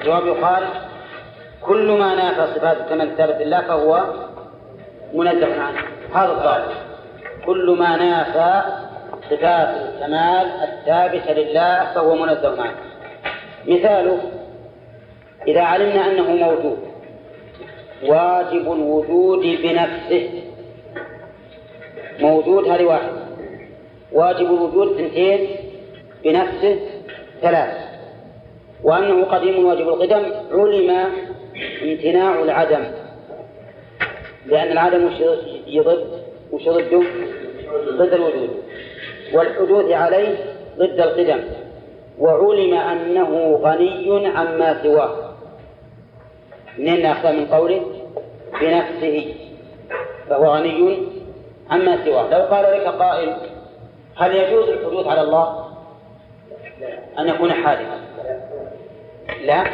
الجواب يقال كل ما نافى صفات الكمال الثابت لله فهو منزه عنه. هذا الظاهر كل ما نافى صفات الكمال الثابتة لله فهو منزه عنه. مثاله إذا علمنا أنه موجود واجب الوجود بنفسه. موجود هذه واحد واجب الوجود اثنتين بنفسه ثلاث. وأنه قديم واجب القدم علم امتناع العدم. لأن العدم وش يضد؟ وش ضده ضد الوجود. والحدوث عليه ضد القدم. وعلم أنه غني عما سواه. منين نأخذ من قوله بنفسه فهو غني عما سواه. لو قال لك قائل هل يجوز الحدوث على الله؟ أن يكون حادثا. لا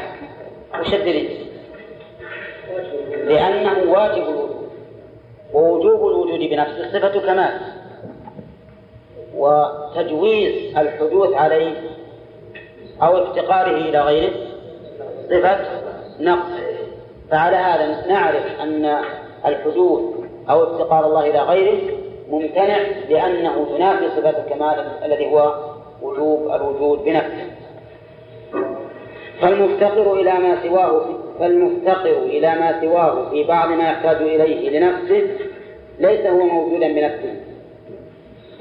وش الدليل لأنه واجب الوجود ووجوب الوجود بنفسه صفة كمال وتجويز الحدوث عليه أو افتقاره إلى غيره صفة نقص. فعلى هذا نعرف أن الحدوث أو افتقار الله إلى غيره ممتنع لأنه ينافي صفة الكمال الذي هو وجوب الوجود بنفسه. فالمفتقر إلى ما سواه فالمفتقر إلى ما سواه في بعض ما يحتاج إليه لنفسه ليس هو موجودا بنفسه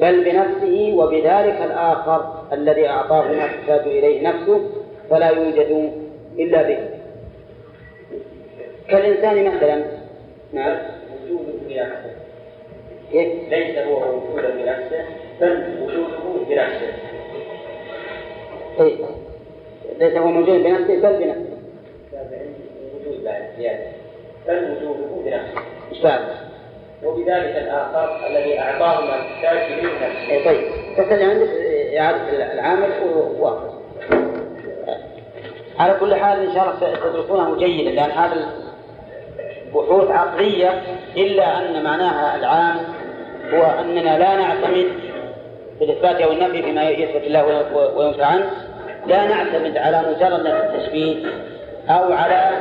بل بنفسه وبذلك الآخر الذي أعطاه ما تحتاج إليه نفسه فلا يوجد إلا به كالإنسان مثلا نعم كيف؟ ليس هو موجودا بنفسه بل وجوده بنفسه. إيه ليس هو موجود بنفسه بل بنفسه. وجود بعد زيادة بل وجوده بنفسه. إيش بعد؟ وبذلك الآخر الذي أعطاه ما تحتاج إليه نفسه. إيه طيب بس اللي عندك إعادة العامل واحد. على كل حال إن شاء الله تدرسونه جيدا لأن هذا بحوث عقلية إلا أن معناها العام هو أننا لا نعتمد في الإثبات أو النفي فيما يثبت الله وينفع عنه لا نعتمد على مجرد التشبيه أو على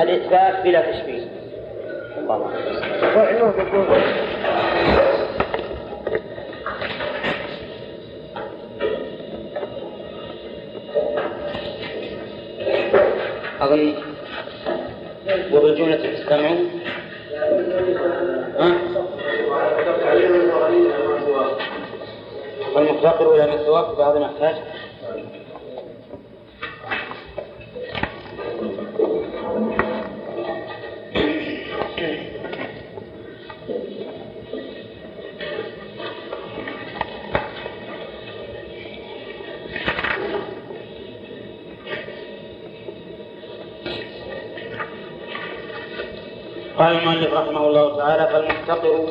الإثبات بلا تشبيه. الله أظن وبالجملة تستمعوا ها؟ والمفتقر إلى ما سواه في بعض ما احتاج قال المؤلف رحمه الله تعالى فالمفتقر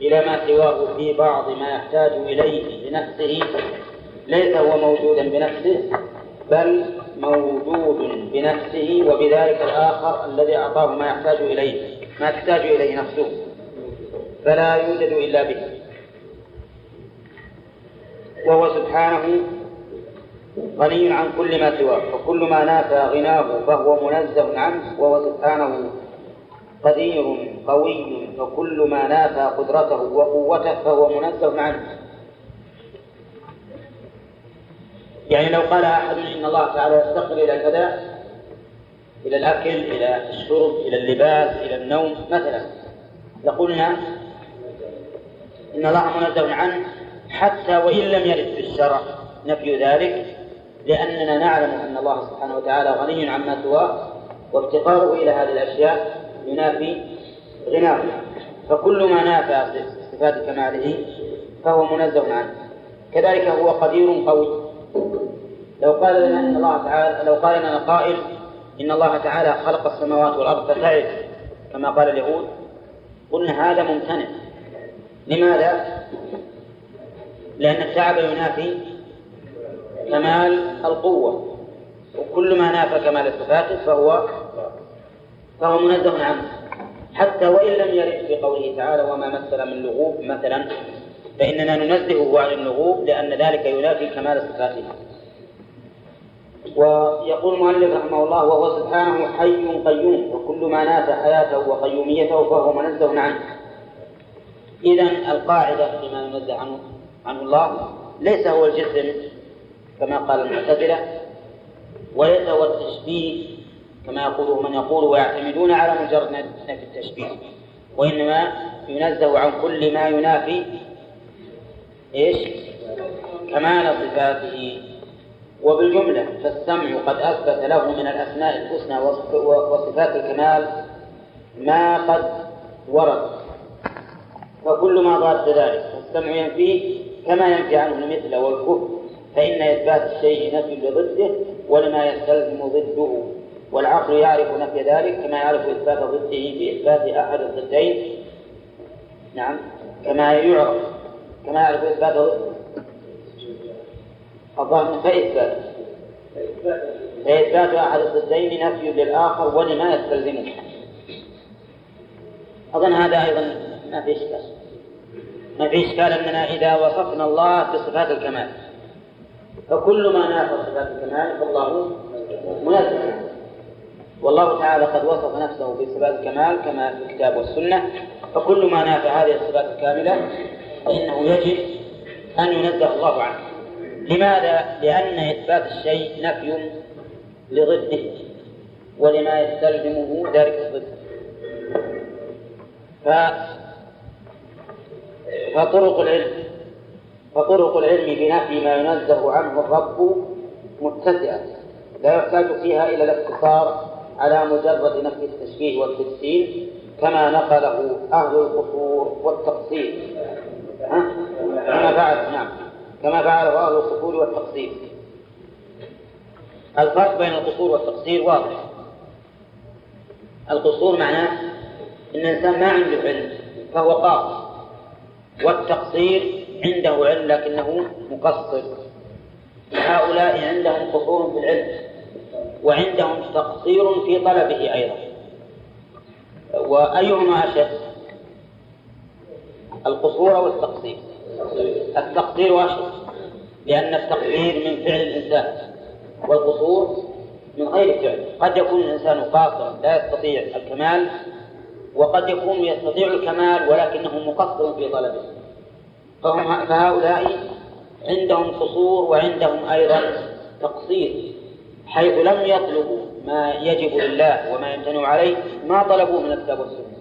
إلى ما سواه في بعض ما يحتاج إليه لنفسه ليس هو موجودا بنفسه بل موجود بنفسه وبذلك الآخر الذي أعطاه ما يحتاج إليه ما تحتاج إليه نفسه فلا يوجد إلا به. وهو سبحانه غني عن كل ما سواه وكل ما نافى غناه فهو منزه عنه وهو سبحانه قدير قوي فكل ما نافى قدرته وقوته فهو منزه عنه. يعني لو قال أحد إن الله تعالى يفتقر إلى كذا إلى الأكل إلى الشرب إلى اللباس إلى النوم مثلا لقلنا إن الله منزه عنه حتى وإن لم يرد في الشرع نفي ذلك لأننا نعلم أن الله سبحانه وتعالى غني عما سواه وافتقاره إلى هذه الأشياء ينافي غناه فكل ما نافى صفات كماله فهو منزه عنه. كذلك هو قدير قوي. لو قال لنا إن الله تعالى لو قال لنا قائل إن الله تعالى خلق السماوات والأرض فتعب كما قال اليهود قلنا هذا ممتنع. لماذا؟ لأن التعب ينافي كمال القوة. وكل ما نافى كمال صفاته فهو فهو منزه عنه حتى وإن لم يرد في قوله تعالى وما مثل من لغوب مثلا فإننا ننزهه عن اللغوب لأن ذلك ينافي كمال صفاته. ويقول المؤلف رحمه الله وهو سبحانه حي قيوم وكل ما نافى حياته وقيوميته فهو منزه عنه. إذا القاعدة فيما ينزه عنه عنه الله ليس هو الجسم كما قال المعتزلة وليس هو التشبيه كما يقوله من يقول ويعتمدون على مجرد نفي التشبيه. وإنما ينزه عن كل ما ينافي إيش؟ كمال صفاته. وبالجملة فالسمع قد أثبت له من الأسماء الحسنى وصفات الكمال ما قد ورد. فكل ما ضاد ذلك فالسمع ينفيه كما ينفي عنه المثل والكفر. فإن إثبات الشيء نفي لضده ولما يستلزم ضده. والعقل يعرف نفي ذلك كما يعرف إثبات ضده بإثبات أحد الضدين. نعم. كما يعرف كما يعرف إثبات ضده الظاهر فإثبات. فإثبات أحد الضدين نفي للآخر ولما يستلزمه. أظن هذا أيضا ما في إشكال. ما في إشكال أننا إذا وصفنا الله بصفات الكمال. فكل ما نافى صفات الكمال فالله منزه. والله تعالى قد وصف نفسه بصفات الكمال كما في الكتاب والسنة. فكل ما نافى هذه الصفات الكاملة فإنه يجب أن ينزه الله عنه. لماذا؟ لأن إثبات الشيء نفي لضده ولما يستلزمه ذلك الضد. ف... فطرق العلم فطرق العلم بنفي ما ينزه عنه الرب متسعة. لا يحتاج فيها إلى الاقتصار على مجرد نفي التشبيه والتجسيم كما نقله أهل القصور والتقصير. كما فعل نعم. كما فعله أهل القصور والتقصير. الفرق بين القصور والتقصير واضح. القصور معناه أن الإنسان ما عنده علم فهو قاصر. والتقصير عنده علم لكنه مقصر. هؤلاء عندهم قصور في العلم. وعندهم تقصير في طلبه أيضا. وأيهما أشد القصور أو التقصير التقصير أشد لأن التقصير من فعل الإنسان والقصور من غير فعل. قد يكون الإنسان قاصرا لا يستطيع الكمال وقد يكون يستطيع الكمال ولكنه مقصر في طلبه. فهم فهؤلاء عندهم قصور وعندهم أيضا تقصير. حيث لم يطلبوا ما يجب لله وما يمتنع عليه ما طلبوه من الكتاب والسنة.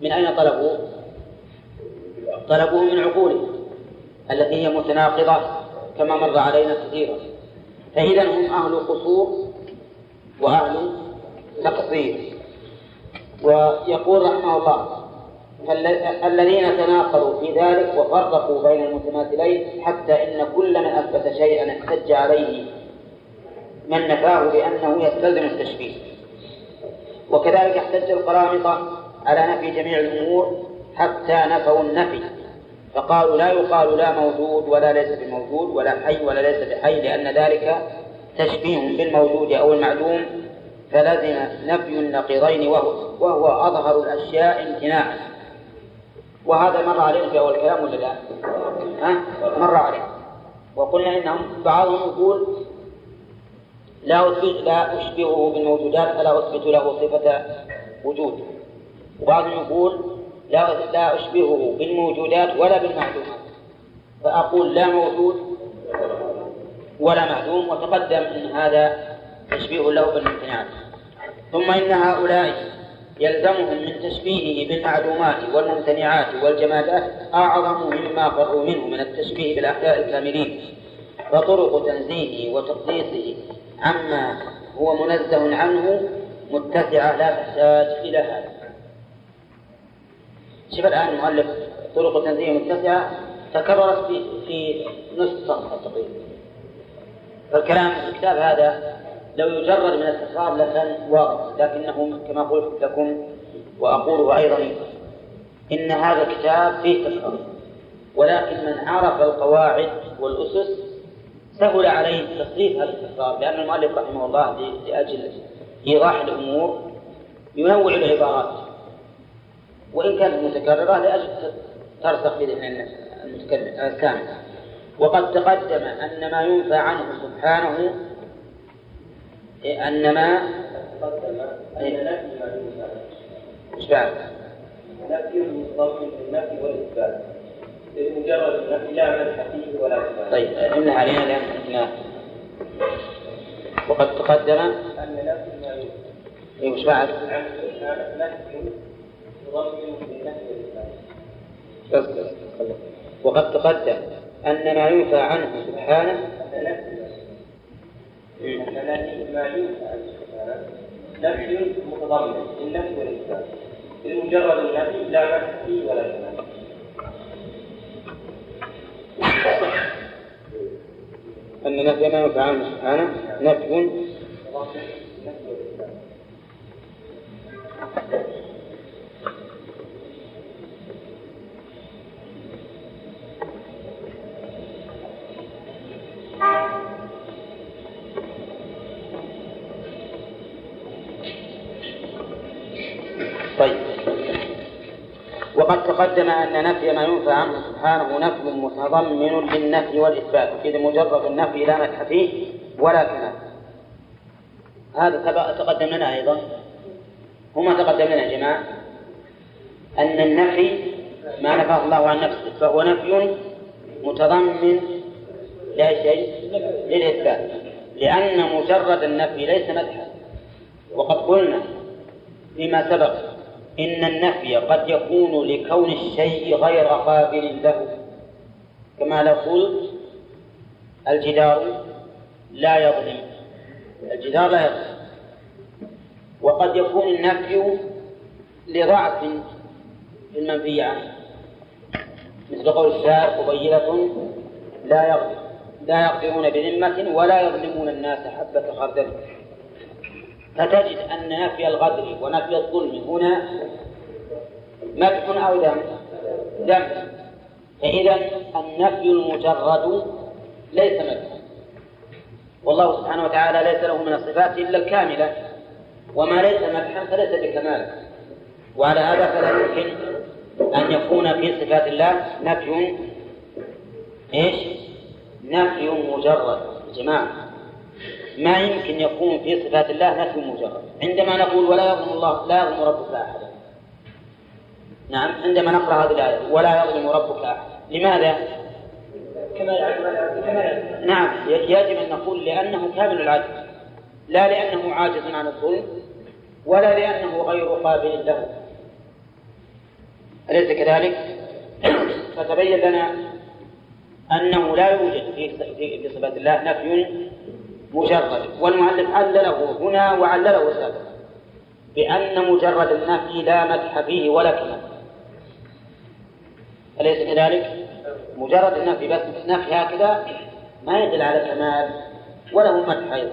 من أين طلبوه؟ طلبوه من عقولهم التي هي متناقضة كما مر علينا كثيرا. فإذا هم أهل قصور وأهل تقصير. ويقول رحمه الله الذين تناقضوا في ذلك وفرقوا بين المتماثلين حتى إن كل من أثبت شيئا احتج عليه من نفاه بأنه يستلزم التشبيه. وكذلك احتج القرامطة على نفي جميع الأمور حتى نفوا النفي. فقالوا لا يقال لا موجود ولا ليس بموجود ولا حي ولا ليس بحي لأن ذلك تشبيه بالموجود أو المعدوم فلزم نفي النقيضين وهو, وهو أظهر الأشياء امتناعا. وهذا مر علينا في أول كلام ولا لا؟ ها؟ مر علينا وقلنا إنهم بعضهم يقول لا لا أشبهه بالموجودات فلا أثبت له صفة وجود. وبعضهم يقول لا لا أشبهه بالموجودات ولا بالمعدومات فأقول لا موجود ولا معدوم وتقدم أن هذا تشبيه له بالامتناعات ثم إن هؤلاء يلزمهم من تشبيهه بالمعلومات والممتنعات والجمادات أعظم مما فروا منه من التشبيه بالأحياء الكاملين. فطرق تنزيهه وتقديسه عما هو منزه عنه متسعة لا تحتاج إلى هذا. شوف الآن المؤلف طرق تنزيه متسعة تكررت في في نصف صفحة تقريبا. فالكلام في الكتاب هذا لو يجرد من التكرار لكان واضح لكنه كما قلت لكم وأقوله أيضا إن هذا الكتاب فيه تكرار ولكن من عرف القواعد والأسس سهل عليه تصريف هذا التكرار لأن المؤلف رحمه الله لأجل إيضاح الأمور ينوع العبارات. وإن كانت متكررة لأجل ترسخ في ذهن المتكلم السامع وقد تقدم أن ما ينفى عنه سبحانه إيه أنما تقدم أن نفي ما ينفع إيش بعد؟ لمجرد لا مدح فيه ولا إثبات طيب امنع علينا لأن إحنا وقد تقدم أن نفي ما وش بعد؟ وقد تقدم أن ما ينفى عنه سبحانه أن ما ينفع سبحانه نفي متضمن للنفي والإثبات. لمجرد النفي لا فيه ولا إثبات أن نفي ما ينفى عنه سبحانه. نفي. وقد تقدم أن نفي ما ينفى عنه سبحانه نفي متضمن للنفي والإثبات إذ مجرد النفي لا مدح فيه ولا كمال هذا تقدم لنا أيضا. هما تقدم لنا يا جماعة. أن النفي ما نفاه الله عن نفسه فهو نفي متضمن لأي شيء؟ للإثبات. لأن مجرد النفي ليس مدحا وقد قلنا فيما سبق إن النفي قد يكون لكون الشيء غير قابل له. كما لو قلت الجدار لا يظلم. الجدار لا يظلم. وقد يكون النفي لضعف في المنفي عنه مثل قول الشاعر قبيلة لا يغفر لا يغفرون بذمة ولا يظلمون الناس حبة خردل. فتجد أن نفي الغدر ونفي الظلم هنا مدح أو ذم ذم فإذا النفي المجرد ليس مدحا. والله سبحانه وتعالى ليس له من الصفات إلا الكاملة. وما ليس مدحا فليس بكمال. وعلى هذا فلا يمكن أن يكون في صفات الله نفي إيش؟ نفي مجرد. جماعة. ما يمكن يكون في صفات الله نفي مجرد. عندما نقول ولا يظلم الله لا يظلم ربك أحدا نعم عندما نقرأ هذه الآية ولا يظلم ربك أحدا لماذا؟ كما نعم يجب أن نقول لأنه كامل العدل لا لأنه عاجز عن الظلم ولا لأنه غير قابل له. أليس كذلك؟ فتبين لنا أنه لا يوجد في صفات الله نفي مجرد والمؤلف علله هنا وعلله سابقا بأن مجرد النفي لا مدح فيه ولا كمال أليس كذلك؟ مجرد النفي بس نفي هكذا ما يدل على كمال وله مدح أيضا.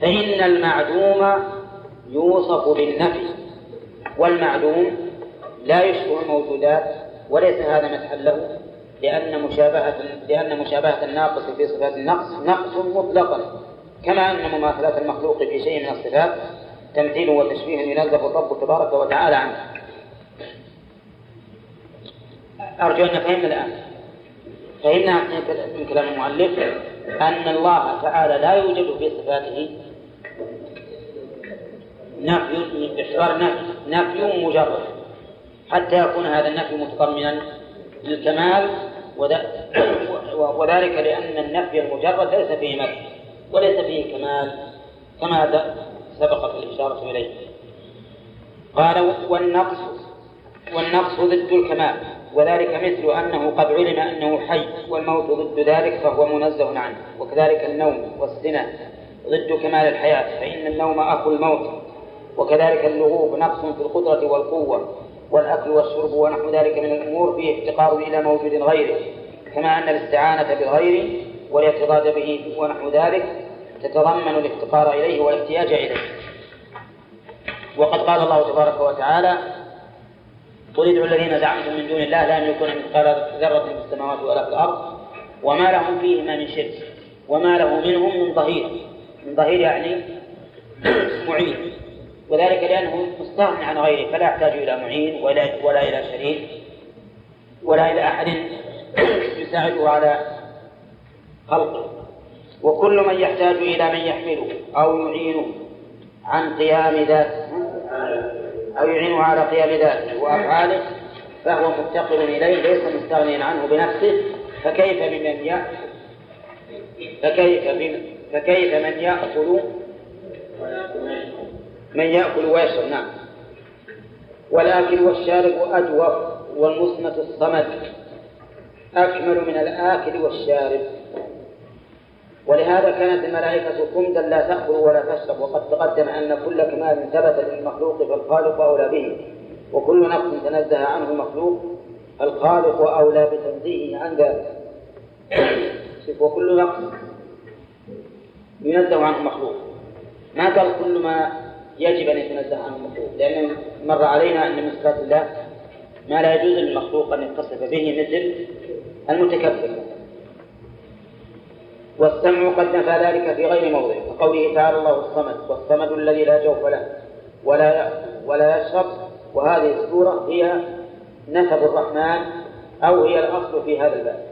فإن المعدوم يوصف بالنفي والمعدوم لا يشبه الموجودات وليس هذا مدحا له. لأن مشابهة لأن مشابهة الناقص في صفات النقص نقص مطلقا. كما أن مماثلة المخلوق في شيء من الصفات تمثيل وتشبيه ينزه الرب تبارك وتعالى عنه. أرجو أن نفهم الآن. فهمنا من كلام المؤلف أن الله تعالى لا يوجد في صفاته نفي باعتبار نفي نفي مجرد. حتى يكون هذا النفي متضمنا للكمال وذلك لأن النفي المجرد ليس فيه مدح وليس فيه كمال كما سبقت الإشارة إليه. قال والنقص والنقص ضد الكمال وذلك مثل أنه قد علم أنه حي والموت ضد ذلك فهو منزه عنه وكذلك النوم والسنة ضد كمال الحياة فإن النوم أخو الموت وكذلك اللغوب نقص في القدرة والقوة والأكل والشرب ونحو ذلك من الأمور فيه افتقار إلى موجود غيره كما أن الاستعانة بالغير والاعتقاد به ونحو ذلك تتضمن الافتقار إليه والاحتياج إليه. وقد قال الله تبارك وتعالى قل ادعوا الذين زعمتم من دون الله لا يملكون مثقال ذرة في السماوات ولا في الأرض وما لهم فيهما من شرك وما له منهم من ظهير. من ظهير يعني معين وذلك لأنه مستغني عن غيره فلا يحتاج إلى معين ولا ولا إلى شريك ولا إلى أحد يساعده على خلقه. وكل من يحتاج إلى من يحمله أو يعينه عن قيام ذاته أو يعينه على قيام ذاته وأفعاله فهو مفتقر إليه ليس مستغنيا عنه بنفسه. فكيف بمن يأكل فكيف بمن فكيف من يأكل من يأكل ويشرب نعم. والآكل والشارب أجوف والمصمت الصمد أكمل من الآكل والشارب. ولهذا كانت الملائكة كمدا لا تأكل ولا تشرب وقد تقدم أن كل كمال ثبت للمخلوق فالخالق أولى به وكل نقص تنزه عنه المخلوق الخالق أولى بتنزيهه عن ذلك. وكل نقص ينزه عنه المخلوق. ما قال كل ما يجب أن يتنزه عنه المخلوق لأن مر علينا أن من صفات الله ما لا يجوز للمخلوق أن يتصف به مثل المتكبر. والسمع قد نفى ذلك في غير موضع كقوله تعالى الله الصمد والصمد الذي لا جوف له ولا يأكل ولا يشرب وهذه السورة هي نسب الرحمن أو هي الأصل في هذا الباب.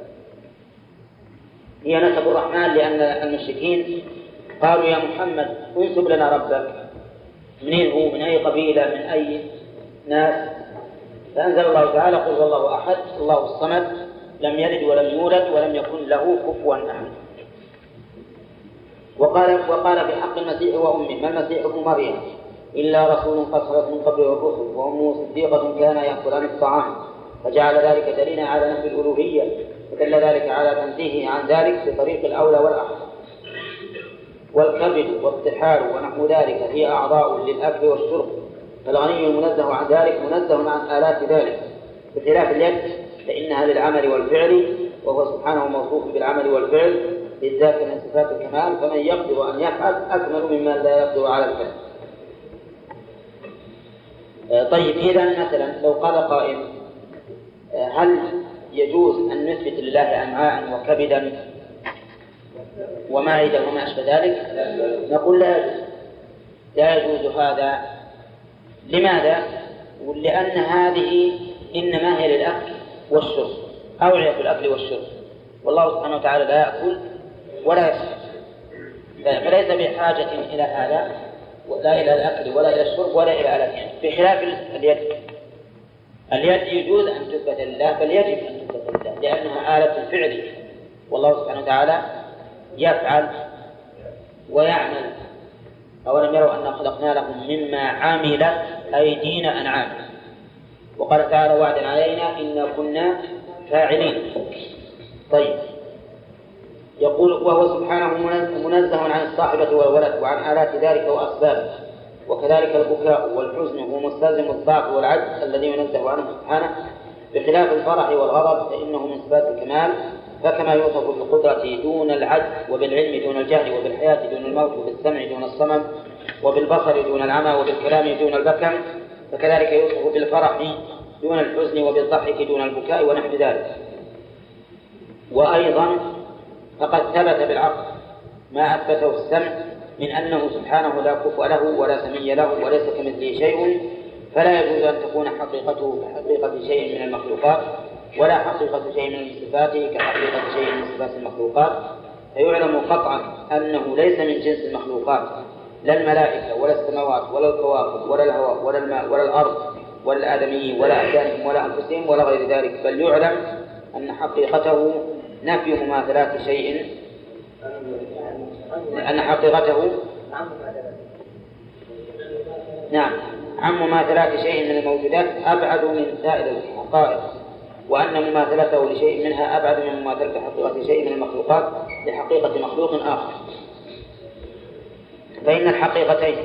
هي نسب الرحمن لأن المشركين قالوا يا محمد انسب لنا ربك. منين هو من أي قبيلة من أي ناس. فأنزل الله تعالى قل هو الله أحد الله الصمد لم يلد ولم يولد ولم يكن له كفوا أحد. وقال وقال في حق المسيح وأمه ما المسيح ابن مريم؟ إلا رسول قد خلت من قبله الرسل وأمه صديقة كان يأكلان الطعام. فجعل ذلك دليلا على نفي الألوهية ودل ذلك على تنزيهه عن ذلك بطريق الأولى والأحسن والكبد والطحال ونحو ذلك هي أعضاء للأكل والشرب. فالغني المنزه عن ذلك منزه عن آلات ذلك. بخلاف اليد فإنها للعمل والفعل وهو سبحانه موصوف بالعمل والفعل بالذات من صفات الكمال فمن يقدر أن يفعل أكمل مما لا يقدر على الفعل. آه، طيب إذا مثلا لو قال قائل آه، هل يجوز أن نثبت لله أمعاء وكبدا؟ ومعدة وما أشبه ذلك نقول لا يجوز. لا يجوز هذا. لماذا؟ لأن هذه إنما هي للأكل والشرب أوعية الأكل والشرب. والله سبحانه وتعالى لا يأكل ولا يشرب. فليس بحاجة إلى هذا لا إلى الأكل ولا إلى الشرب ولا إلى آلاتهم بخلاف اليد. اليد يجوز أن تثبت لله بل يجب أن تثبت لله لأنها آلة الفعل. والله سبحانه وتعالى يفعل ويعمل. أولم يروا أنا خلقنا لهم مما عملت أيدينا أنعام. وقال تعالى وعدا علينا إنا كنا فاعلين. طيب. يقول وهو سبحانه منزه عن الصاحبة والولد وعن آلات ذلك وأسبابه. وكذلك البكاء والحزن هو مستلزم الضعف والعجز الذي ينزه عنه سبحانه. بخلاف الفرح والغضب فإنه من صفات الكمال فكما يوصف بالقدرة دون العجز وبالعلم دون الجهل وبالحياة دون الموت وبالسمع دون الصمم وبالبصر دون العمى وبالكلام دون البكم فكذلك يوصف بالفرح دون الحزن وبالضحك دون البكاء ونحو ذلك. وأيضا فقد ثبت بالعقل ما أثبته السمع من أنه سبحانه لا كفء له ولا سمي له وليس كمثله شيء فلا يجوز أن تكون حقيقته كحقيقة شيء من المخلوقات. ولا حقيقة شيء من صفاته كحقيقة شيء من صفات المخلوقات. فيعلم قطعا أنه ليس من جنس المخلوقات. لا الملائكة ولا السماوات ولا الكواكب ولا الهواء ولا الماء ولا الأرض ولا الآدميين ولا أبدانهم ولا أنفسهم ولا غير ذلك. بل يعلم أن حقيقته نفي مماثلات شيء. أن حقيقته نعم عن مماثلات شيء من الموجودات أبعد من سائر الحقائق. وأن مماثلته لشيء منها أبعد من مماثلة حقيقة شيء من المخلوقات لحقيقة مخلوق آخر. فإن الحقيقتين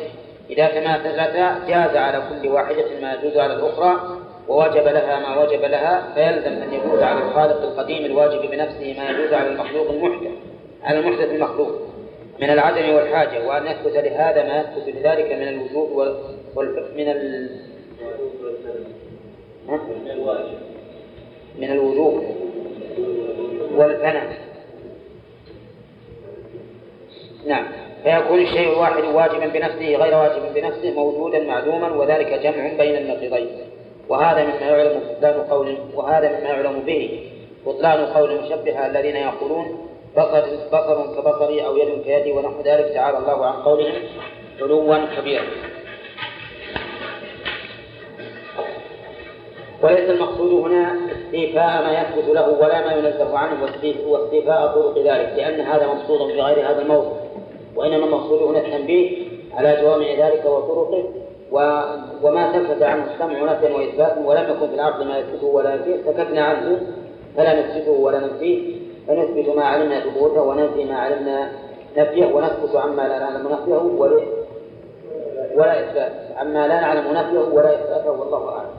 إذا تماثلتا جاز على كل واحدة ما يجوز على الأخرى ووجب لها ما وجب لها فيلزم أن يجوز على الخالق القديم الواجب بنفسه ما يجوز على المخلوق المحدث على المحدث المخلوق من العدم والحاجة وأن يثبت لهذا ما يثبت لذلك من الوجود وال... من ال... من الوجوب والفناء. نعم. فيكون الشيء الواحد واجبا بنفسه غير واجب بنفسه موجودا معلوما وذلك جمع بين النقيضين. وهذا مما يعلم بطلان قول وهذا مما يعلم به بطلان قول المشبهة الذين يقولون بصر بصر كبصري أو يد كيدي ونحو ذلك تعالى الله عن قولهم علوا كبيرا. وليس المقصود هنا استيفاء ما يثبت له ولا ما ينزه عنه واستيفاء طرق ذلك لأن هذا مقصود في غير هذا الموضوع وإنما المقصود هنا التنبيه على جوامع ذلك وطرقه. وما ثبت عنه السمع نفيا وإثباتا ولم يكن في العقل ما يثبته ولا ينفيه سكتنا عنه فلا نثبته ولا ننفيه فنثبت ما علمنا ثبوته وننفي ما علمنا نفيه ونسكت عما لا نعلم نفيه ولا ولا إثبات عما لا نعلم نفيه ولا إثباته والله أعلم.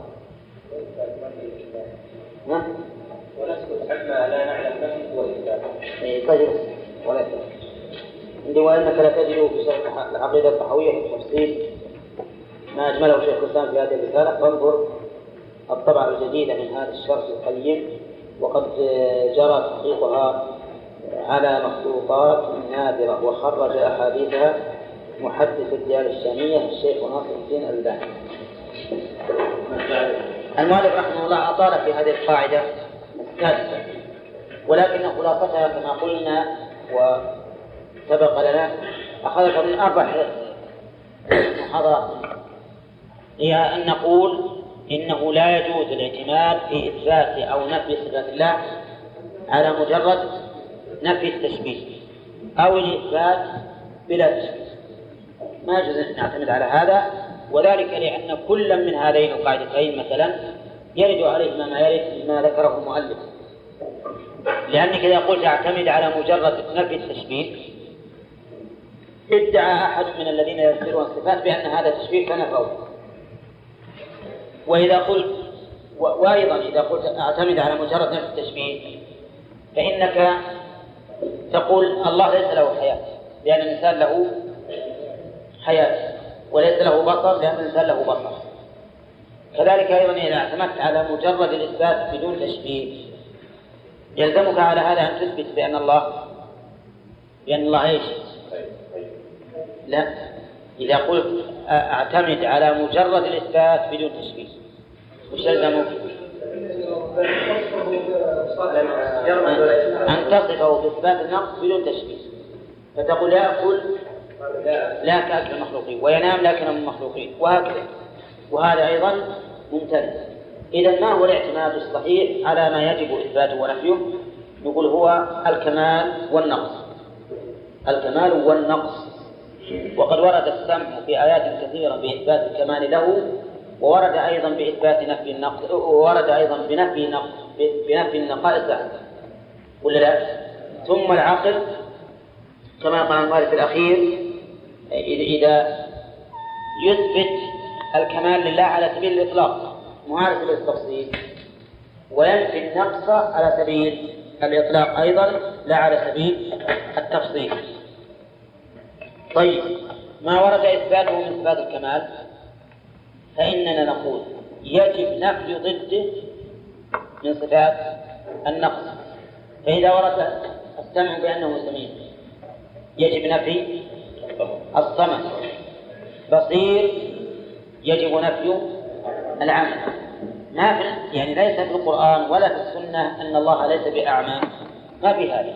ونسكت عما لا نعلم نفيه وإثباته. إيه طيب ولا إثبات. عندي وإنك لا تجد في شرح العقيدة الطحوية في التفصيل ما أجمله شيخ الإسلام في هذه الرسالة فانظر الطبعة الجديدة من هذا الشرح القيم وقد جرى تحقيقها على مخطوطات نادرة وخرج أحاديثها محدث الديار الشامية الشيخ ناصر الدين الباني. المؤلف رحمه الله أطال في هذه القاعدة الثالثة ولكن خلاصتها كما قلنا وسبق لنا أخذت من أربع محاضرات هي أن نقول إنه لا يجوز الاعتماد في إثبات أو نفي صفات الله على مجرد نفي التشبيه أو الإثبات بلا تشبيه. ما يجوز أن نعتمد على هذا وذلك لأن كل من هذين القاعدتين مثلا يرد عليهما ما يرد ما ذكره المؤلف. لأنك إذا قلت اعتمد على مجرد نفي التشبيه ادعى أحد من الذين يذكرون الصفات بأن هذا تشبيه فنفوه وإذا قلت وأيضا إذا قلت أعتمد على مجرد نفس التشبيه فإنك تقول الله ليس له حياة لأن الإنسان له حياة. وليس له بصر لأن الإنسان له بصر كذلك أيضا إذا اعتمدت على مجرد الإثبات بدون تشبيه يلزمك على هذا أن تثبت بأن الله بأن الله إيش؟ لا إذا قلت أعتمد على مجرد الإثبات بدون تشبيه وش يلزمك؟ أن تصفه بإثبات النقص بدون تشبيه فتقول يأكل لا كأكل المخلوقين وينام لكن من المخلوقين وهكذا. وهذا أيضا ممتنع إذا ما هو الاعتماد الصحيح على ما يجب إثباته ونفيه؟ نقول هو الكمال والنقص. الكمال والنقص. وقد ورد السمع في آيات كثيرة بإثبات الكمال له وورد أيضا بإثبات نفي النقص وورد أيضا بنفي نقص بنفي النقائص. ولا لا؟ ثم العقل كما قال المؤلف الأخير إذا يثبت الكمال لله على سبيل الإطلاق. مو على سبيل التفصيل وينفي النقص على سبيل الإطلاق أيضا لا على سبيل التفصيل. طيب ما ورد إثباته من صفات الكمال؟ فإننا نقول يجب نفي ضده من صفات النقص. فإذا ورد السمع بأنه سميع يجب نفي الصمت بصير يجب نفي العمى ما في يعني ليس في القرآن ولا في السنة أن الله ليس بأعمى ما في هذا.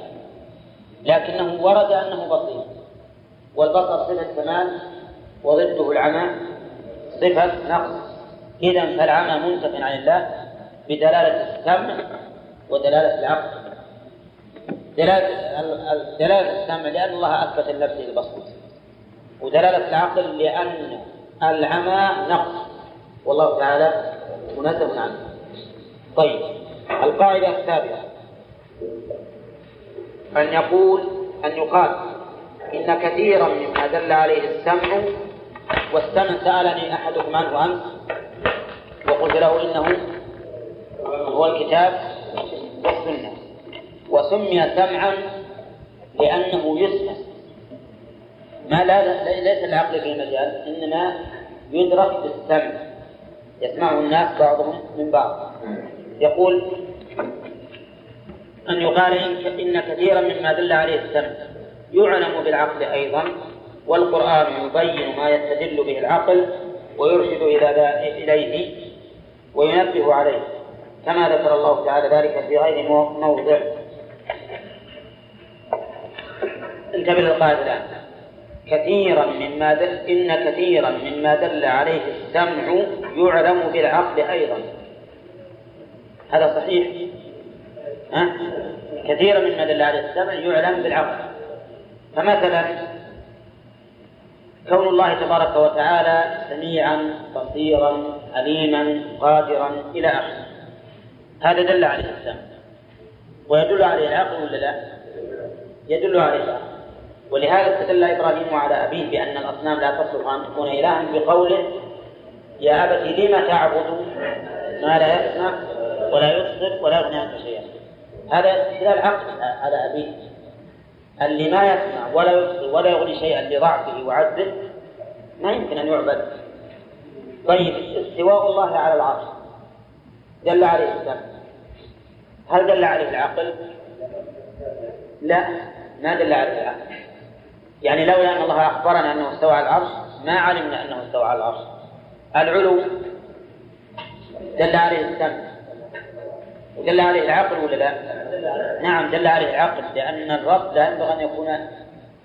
لكنه ورد أنه بصير. والبصر صفة كمال وضده العمى صفة نقص. إذا فالعمى منتف عن الله بدلالة السمع ودلالة العقل. دلالة دلالة السمع لأن الله أثبت لنفسه البصر. ودلالة العقل لأن العمى نقص. والله تعالى منزه عنه. طيب القاعدة السابعة. أن يقول أن يقال إن كثيرا مما دل عليه السمع والسمع سألني أحدكم عنه أمس وقلت له إنه هو الكتاب والسنة. وسمي سمعا لأنه يسمع. ما لا ليس العقل في المجال إنما يدرك بالسمع. يسمعه الناس بعضهم من بعض. يقول أن يقال إن كثيرا مما دل عليه السمع يعلم بالعقل أيضا والقرآن يبين ما يستدل به العقل ويرشد إلى إليه وينبه عليه. كما ذكر الله تعالى ذلك في غير موضع. انتبه للقاعدة الآن. كثيرا مما دل إن كثيرا مما دل عليه السمع يعلم بالعقل أيضا. هذا صحيح. أه؟ كثيرا مما دل عليه السمع يعلم بالعقل. فمثلا كون الله تبارك وتعالى سميعا بصيرا عليما قادرا إلى آخره هذا دل عليه السمع. ويدل عليه العقل ولا لا؟ يدل عليه العقل. ولهذا استدل إبراهيم على أبيه بأن الأصنام لا تصلح أن تكون إلها بقوله يا ابت لم تعبد ما لا يسمع ولا يبصر ولا يغني عنك شيئا. هذا استدلال عقل على أبيه. اللي ما يسمع ولا يبصر ولا يغني شيئا لضعفه وعجزه ما يمكن أن يعبد. طيب استواء الله على العرش. دل عليه السمع هل دل عليه العقل؟ لا ما دل عليه العقل. يعني لولا أن الله أخبرنا أنه استوى على العرش ما علمنا أنه استوى على العرش. العلو دل عليه السمع. ودل عليه العقل ولا لا؟ نعم دل عليه العقل لأن الرب لا ينبغي أن يكون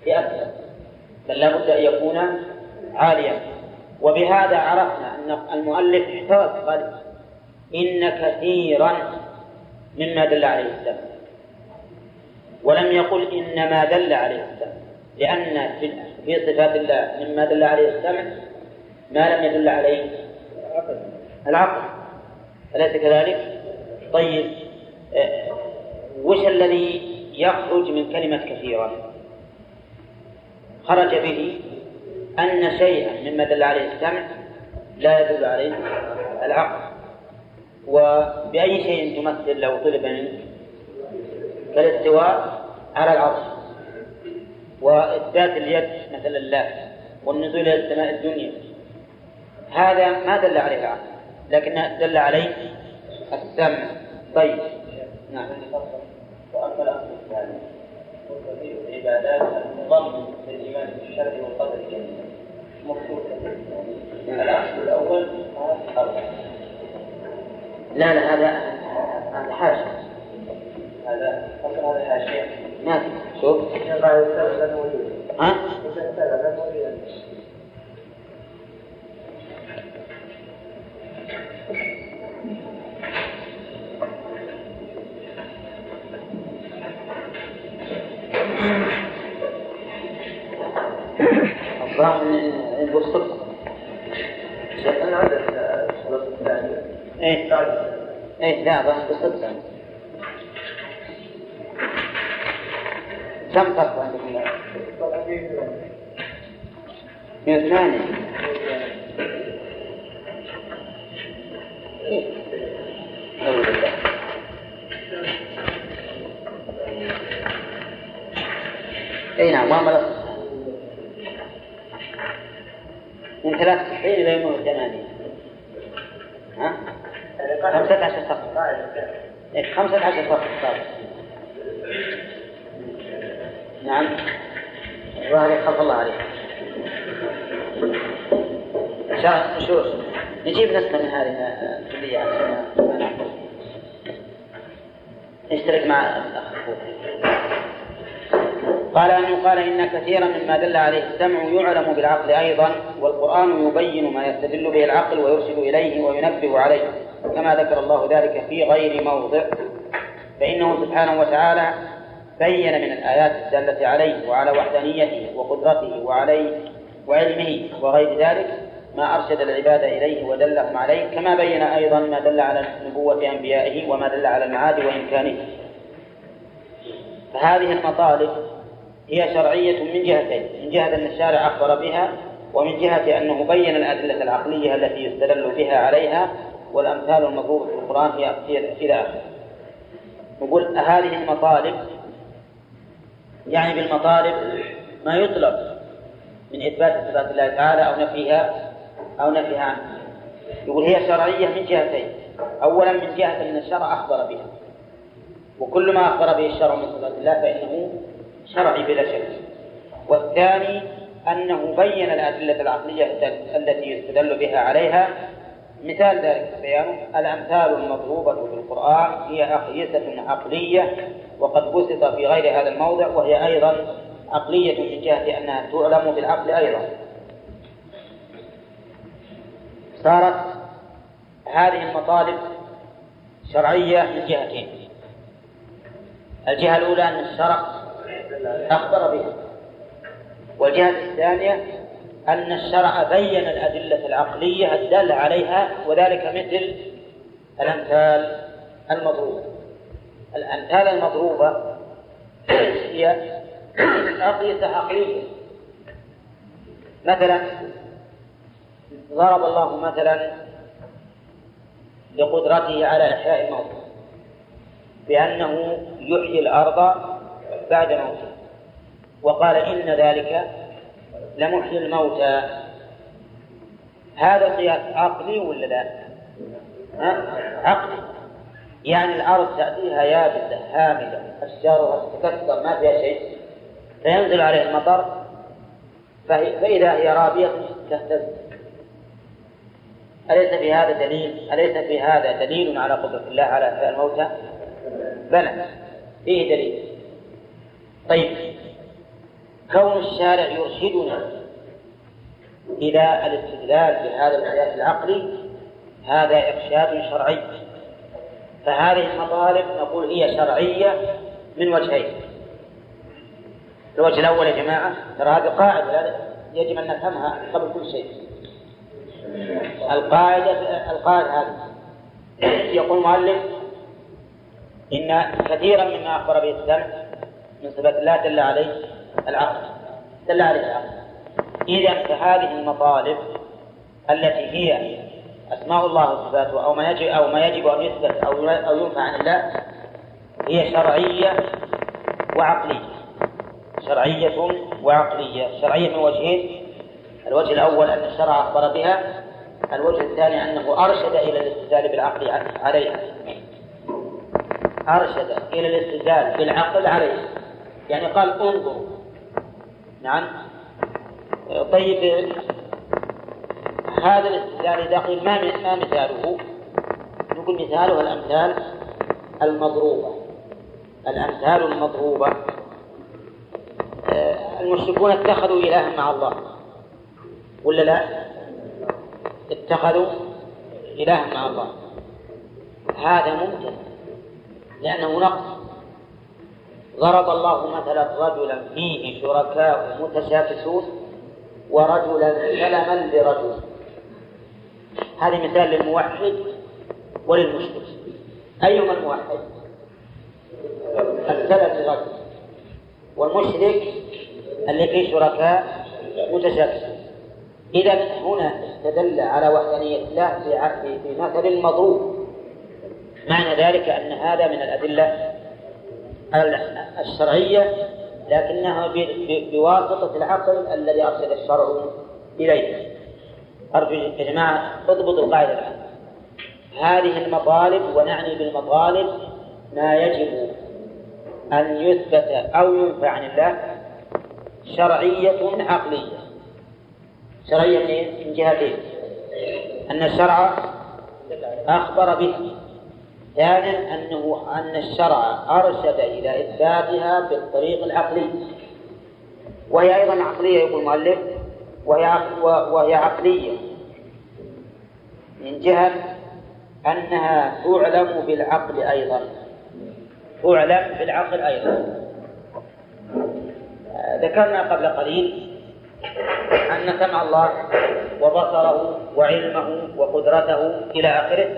في أسفل بل لابد أن يكون عاليا. وبهذا عرفنا أن المؤلف احترز قال إن كثيرا مما دل عليه السمع. ولم يقل إنما دل عليه السمع. لأن في صفات الله مما دل عليه السمع ما لم يدل عليه العقل أليس كذلك؟ طيب آه، وش الذي يخرج من كلمة كثيرا؟ خرج به أن شيئا مما دل عليه السمع لا يدل عليه العقل وبأي شيء تمثل لو طلب منك كالاستواء على العرش وإثبات اليد مثل الله والنزول إلى السماء الدنيا. هذا ما دل عليه العقل لكن دل عليه السمع. طيب. نعم. وأما الأصل الثاني العبادات المضمن للإيمان بالشرع والقدر مخصوص الأصل الأول لا لا هذا هذا حاشا هذا هذا حاشية ما في شوف ها؟ الظاهر ان الوسط أنا عدد الشرط الثاني إيه إيه لا ظاهر الوسط كم فرق عندكم؟ الثاني اي نعم معاملة من ثلاث تسعين إلى يوم الثمانية ها؟ خمسة عشر صفحة. خمسة عشر صفحة. نعم. الظاهر خلف الله عليك. شو نجيب نسخة من هذه الكلية عشان نشترك مع الأخ. قال أنه قال إن كثيرا مما دل عليه السمع يعلم بالعقل أيضا والقرآن يبين ما يستدل به العقل ويرشد إليه وينبه عليه. كما ذكر الله ذلك في غير موضع. فإنه سبحانه وتعالى بين من الآيات الدالة عليه وعلى وحدانيته وقدرته وعليه وعلمه وغير ذلك ما أرشد العباد إليه ودلهم عليه كما بين أيضا ما دل على نبوة أنبيائه وما دل على المعاد وإمكانه. فهذه المطالب هي شرعية من جهتين من جهة أن الشارع أخبر بها ومن جهة أنه بين الأدلة العقلية التي يستدل بها عليها والأمثال المضروبة في القرآن هي إلى آخره نقول هذه المطالب يعني بالمطالب ما يطلب من إثبات صفات الله تعالى أو نفيها أو نفيها عنه يقول هي شرعية من جهتين. أولا من جهة أن الشرع أخبر بها. وكل ما أخبر به الشرع من صفات الله فإنه شرعي بلا شك. والثاني أنه بين الأدلة العقلية التي يستدل بها عليها. مثال ذلك بيانه الأمثال المضروبة في القرآن هي أقيسة عقلية وقد بسط في غير هذا الموضع وهي أيضا عقلية من جهة أنها تعلم بالعقل أيضا. صارت هذه المطالب شرعية من جهتين الجهة الأولى أن الشرع أخبر بها. والجهة الثانية أن الشرع بين الأدلة العقلية الدالة عليها وذلك مثل الأمثال المضروبة. الأمثال المضروبة هي أقيسة عقلية. مثلا ضرب الله مثلا لقدرته على إحياء الموتى بأنه يحيي الأرض بعد موتها وقال إن ذلك لمحيي الموتى. هذا القياس عقلي ولا لا؟ عقلي. يعني الأرض تأتيها يابسة هامدة أشجارها تتكسر ما فيها شيء. فينزل عليه المطر فإذا هي رابية تهتز. أليس في هذا دليل؟ أليس في هذا دليل على قدرة الله على إحياء الموتى؟ بلى. فيه دليل؟ طيب. كون الشارع يرشدنا إلى الاستدلال بهذا القياس العقلي هذا إرشاد شرعي. فهذه المطالب نقول هي شرعية من وجهين. الوجه الأول يا جماعة ترى هذه قاعدة يجب أن نفهمها قبل كل شيء. القاعدة القاعدة هذه. يقول المؤلف إن كثيرا مما أخبر به السمع من صفات الله دل عليه العقل دل عليه العقل. إذا فهذه المطالب التي هي أسماء الله وصفاته أو ما يجب أو ما يجب أن يثبت أو أو ينفع عن الله هي شرعية وعقلية. شرعية وعقلية. شرعية من وجهين الوجه الأول أن الشرع أخبر بها الوجه الثاني أنه أرشد إلى الاستدلال بالعقل عليها. أرشد إلى الاستدلال بالعقل عليها. يعني قال انظروا نعم. طيب هذا الاستدلال إذا قيل ما ما مثاله؟ نقول مثاله الأمثال المضروبة. الأمثال المضروبة. آه، المشركون اتخذوا إلها مع الله. ولا لا؟ اتخذوا إلها مع الله. هذا ممكن لأنه نقص. ضرب الله مثلا رجلا فيه شركاء متشاكسون ورجلا سلما لرجل. هذا مثال للموحد وللمشرك. أيهما الموحد؟ السلم لرجل والمشرك اللي فيه شركاء متشاكسون. إذا هنا استدل على وحدانية الله في في مثل مضروب معنى ذلك أن هذا من الأدلة الشرعية لكنها بواسطة العقل الذي أرشد الشرع إليه. أرجو يا جماعة اضبطوا القاعدة الآن. هذه المطالب ونعني بالمطالب ما يجب أن يثبت أو ينفع عن الله شرعية عقلية. شرعية من جهتين أن الشرع أخبر به. ثانيا أنه أن الشرع أرشد إلى إثباتها بالطريق العقلي. وهي أيضا عقلية يقول المؤلف. وهي وهي عقلية. من جهة أنها تعلم بالعقل أيضا. تعلم بالعقل أيضا. ذكرنا قبل قليل أن سمع الله وبصره وعلمه وقدرته إلى آخره.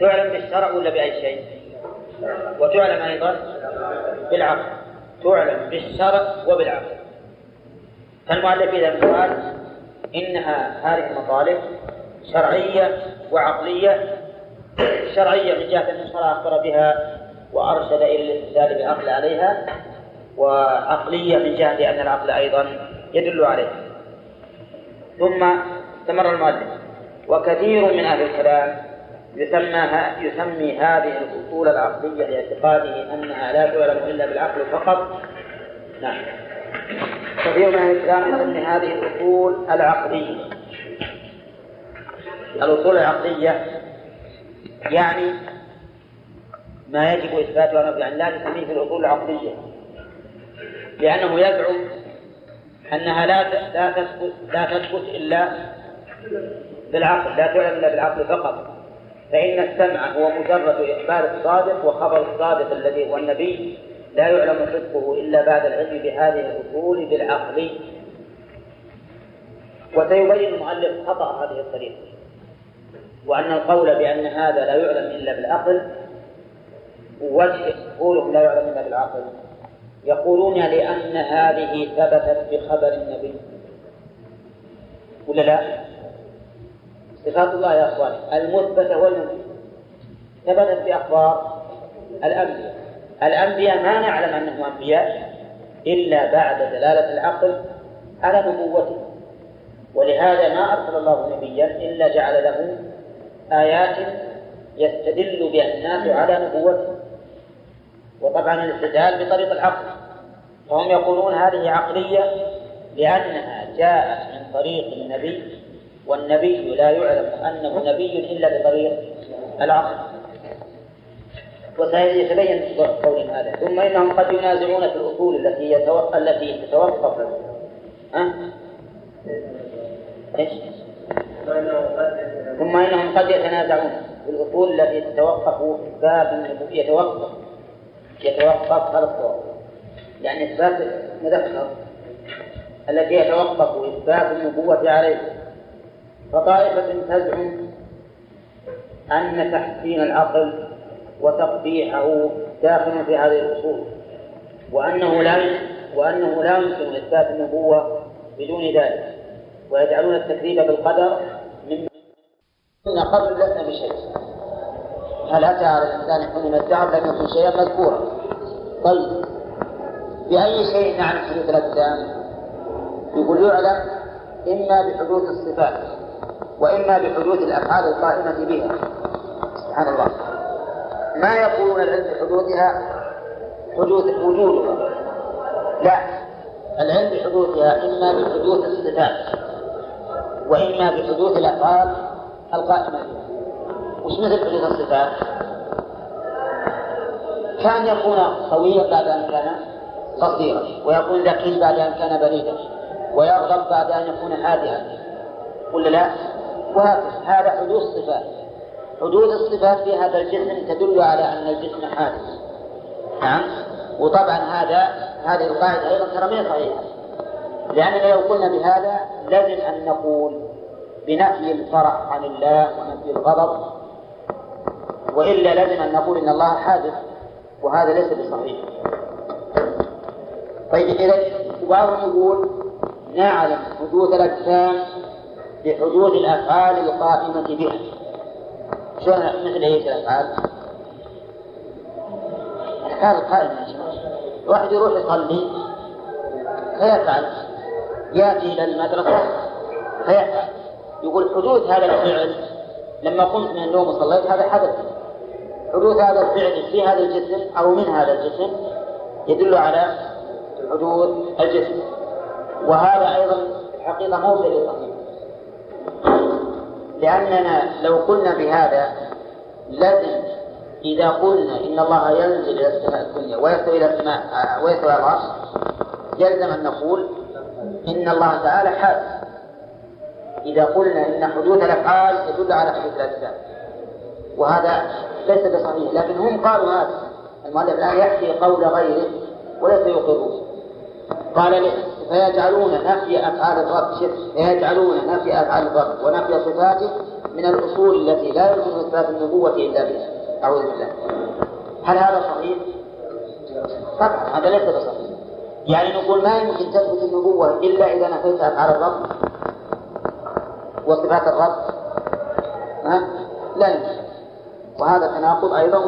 تعلم بالشرع ولا بأي شيء؟ وتعلم أيضا بالعقل. تعلم بالشرع وبالعقل. فالمؤلف إذا قال إنها هذه المطالب شرعية وعقلية شرعية من جهة أن الشرع أخبر بها وأرشد إلى الاستدلال بالعقل عليها. وعقلية من جهة أن العقل أيضا يدل عليها ثم استمر المؤلف. وكثير من أهل الكلام يسمى يسمي هذه الأصول العقلية لاعتقاده أنها لا تعلم إلا بالعقل فقط. نعم. كثير من أهل الكلام يسمي هذه الأصول العقلية. الأصول العقلية يعني ما يجب إثباتها ونفي عن الله نسميه في الأصول العقلية. لأنه يزعم أنها لا لا تثبت لا تثبت إلا بالعقل لا تعلم إلا بالعقل فقط. فإن السمع هو مجرد إخبار الصادق وخبر الصادق الذي هو النبي لا يعلم صدقه إلا بعد العلم بهذه الأصول بالعقل. وسيبين المؤلف خطأ هذه الطريقة وأن القول بأن هذا لا يعلم إلا بالعقل وجه قوله لا يعلم إلا بالعقل. يقولون لأن هذه ثبتت بخبر النبي. ولا لا؟ صفات الله يا أخواني المثبتة والمنفية ثبتت بأخبار الأنبياء. الأنبياء ما نعلم أنهم أنبياء إلا بعد دلالة العقل على نبوته. ولهذا ما أرسل الله نبيا إلا جعل له آيات يستدل بها الناس على نبوته. وطبعا الاستدلال بطريق العقل. فهم يقولون هذه عقلية لأنها جاءت من طريق النبي والنبي لا يعلم أنه نبي إلا بطريق العقل. وسيتبين قول هذا. ثم إنهم قد ينازعون في الأصول التي يتوقف التي تتوقف. أه؟ إيش؟ ثم إنهم قد يتنازعون في الأصول التي تتوقف باب يتوقف. يتوقف هذا الصواب يعني إثبات مذكر التي يتوقف إثبات النبوة عليه. فطائفة تزعم أن تحسين العقل وتقبيحه داخل في هذه الأصول وأنه لا وأنه لا يمكن إثبات النبوة بدون ذلك. ويجعلون التكذيب بالقدر من قبل لسنا بشيء. هل أتى على الإنسان حين الدهر لم يكن شيئا مذكورا. طيب بأي شيء نعرف حدوث الأجسام؟ يقول يعلم إما بحدوث الصفات وإما بحدوث الأفعال القائمة بها. سبحان الله. ما يقولون العلم بحدوثها حدوث وجودها. لا العلم بحدوثها إما بحدوث الصفات وإما بحدوث الأفعال القائمة بها. وش مثل حدوث الصفات؟ كان يكون قويا بعد أن كان قصيرا ويكون ذكي بعد أن كان بريدا ويغضب بعد أن يكون هادئا ولا لا؟ وهكذا. هذا حدوث صفات حدوث الصفات في هذا الجسم تدل على أن الجسم حادث. نعم؟ وطبعا هذا هذه القاعدة أيضا ترى ما صحيحة. لأننا لو قلنا بهذا لازم أن نقول بنفي الفرح عن الله ونفي الغضب وإلا لازم أن نقول إن الله حادث وهذا ليس بصحيح. طيب إذا بعضهم يقول نعلم حدوث الأجسام بحدوث الأفعال القائمة بها. شلون مثل إيش الأفعال؟ الأفعال القائمة واحد يروح يصلي فيفعل. يأتي إلى المدرسة فيفعل. يقول حدوث هذا الفعل لما قمت من النوم وصليت هذا حدث. حدوث هذا الفعل في هذا الجسم أو من هذا الجسم يدل على حدوث الجسم. وهذا أيضا الحقيقة مو صحيح. لأننا لو قلنا بهذا لازم إذا قلنا إن الله ينزل إلى السماء الدنيا ويستوي إلى السماء ويستوي على العرش يلزم أن نقول إن الله تعالى حادث إذا قلنا إن حدوث الأفعال يدل على حدوث الأجسام. وهذا ليس بصحيح لكن هم قالوا هذا. المؤلف الآن يحكي قول غيره وليس يقرون قال فيجعلون نفي أفعال الرب فيجعلون نفي أفعال الرب ونفي صفاته من الأصول التي لا يمكن إثبات النبوة إلا بها. أعوذ بالله. هل هذا صحيح؟ طبعا هذا ليس بصحيح. يعني نقول ما يمكن تثبت النبوة إلا إذا نفيت أفعال الرب وصفات الرب ها؟ لا يمكن. وهذا تناقض أيضا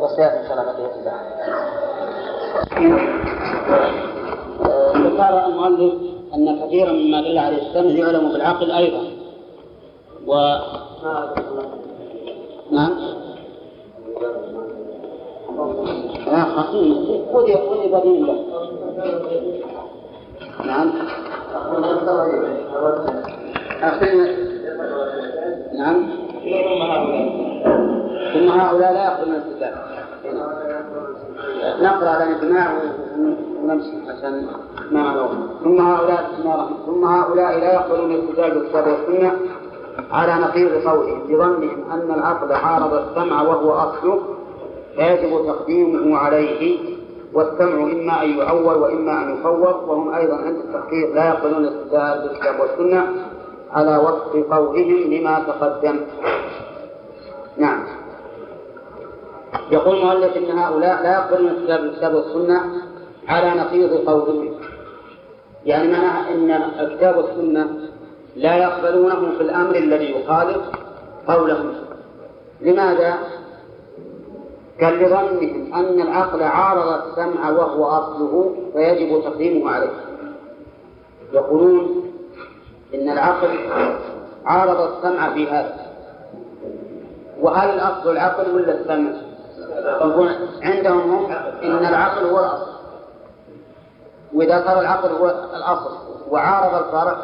وسيأتي إن شاء الله بقية ذكر المؤلف أن كثيرا مما دل عليه السمع يعلم بالعقل أيضا. و نعم. خذ خذ بديل له نعم. نعم ثم هؤلاء لا يأخذون الكتاب نقرأ على الإجماع ونمشي نمشي ما ثم هؤلاء ثم هؤلاء لا يقبلون الاستدلال بالكتاب والسنة على نقيض قولهم بظنهم أن العقل عارض السمع وهو أصله فيجب تقديمه عليه. والسمع إما أن يعول وإما أن يفوض وهم أيضا عند التحقيق لا يقبلون الاستدلال بالكتاب والسنة على وفق قولهم لما تقدم. نعم. يقول المؤلف إن هؤلاء لا يقبلون الكتاب والسنة على نقيض قولهم يعني معناها إن الكتاب والسنة لا يقبلونه في الأمر الذي يخالف قولهم. لماذا؟ قال لظنهم أن العقل عارض السمع وهو أصله فيجب تقديمه عليه. يقولون إن العقل عارض السمع في هذا. وهل الأصل العقل ولا السمع؟ عندهم هم إن العقل هو الأصل. وإذا صار العقل هو الأصل وعارض الفرع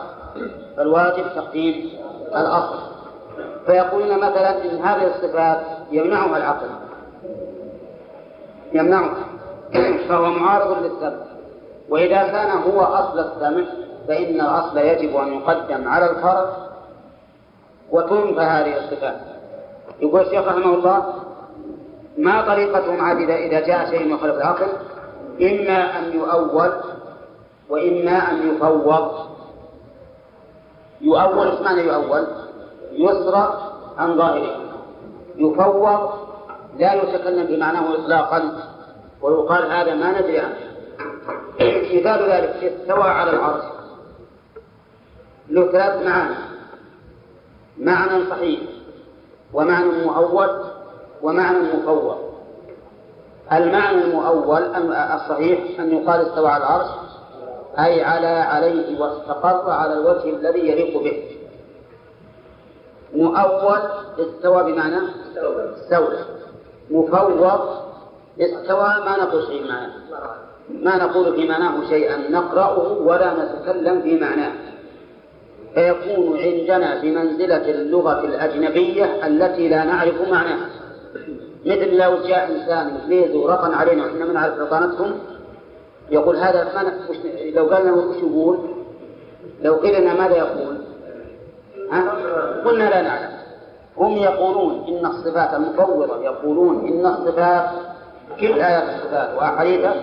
فالواجب تقديم الأصل. فيقولون مثلا إن هذه الصفات يمنعها العقل. يمنعها. فهو معارض للسمع. وإذا كان هو أصل السمع فإن الأصل يجب أن يقدم على الفرع وتنفى هذه الصفات. يقول الشيخ رحمه الله ما طريقتهم عاد إذا جاء شيء يخالف العقل؟ إما أن يؤول وإما أن يفوض. يؤول إيش معنى يؤول؟ يسرى عن ظاهره. يفوض لا يتكلم بمعناه إطلاقا ويقال هذا ما ندري عنه. مثال ذلك استوى على العرش. له ثلاث معاني. معنى صحيح ومعنى مؤول ومعنى مفوض. المعنى المؤول الصحيح أن يقال استوى على العرش أي على عليه واستقر على الوجه الذي يليق به. مؤول استوى بمعنى استولى مفوض استوى ما نقول شيء معناه ما نقول في معناه شيئا نقرأه ولا نتكلم في معناه. فيكون عندنا بمنزلة اللغة الأجنبية التي لا نعرف معناها. مثل لو جاء إنسان إنجليزي ورطن علينا وإحنا ما نعرف رطانتهم يقول هذا ما لو قال له وش يقول؟ لو قيل لنا ماذا يقول؟ ها؟ قلنا لا نعلم. هم يقولون إن الصفات المفوضة يقولون إن الصفات كل آيات الصفات وأحاديثها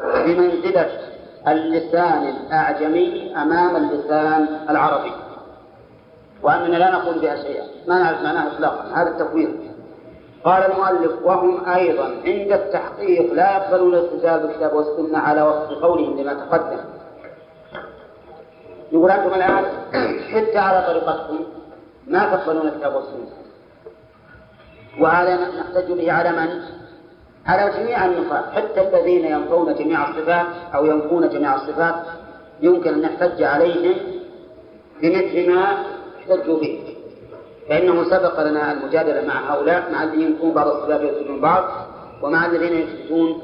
بمنزلة اللسان الأعجمي أمام اللسان العربي. وأننا لا نقول بها شيئا. ما نعرف معناها إطلاقا. هذا التفويض. قال المؤلف وهم أيضا عند التحقيق لا يقبلون الالتزام بالكتاب والسنة على وفق قولهم لما تقدم. يقول أنتم الآن حتى على طريقتكم ما تقبلون الكتاب والسنة. وهذا نحتج به على من؟ على جميع النقاط. حتى الذين ينفون جميع الصفات أو ينفون جميع الصفات يمكن أن نحتج عليهم بمثل ما احتجوا به. فإنه سبق لنا المجادلة مع هؤلاء مع الذين ينكرون بعض الصفات ويثبتون بعض ومع الذين يثبتون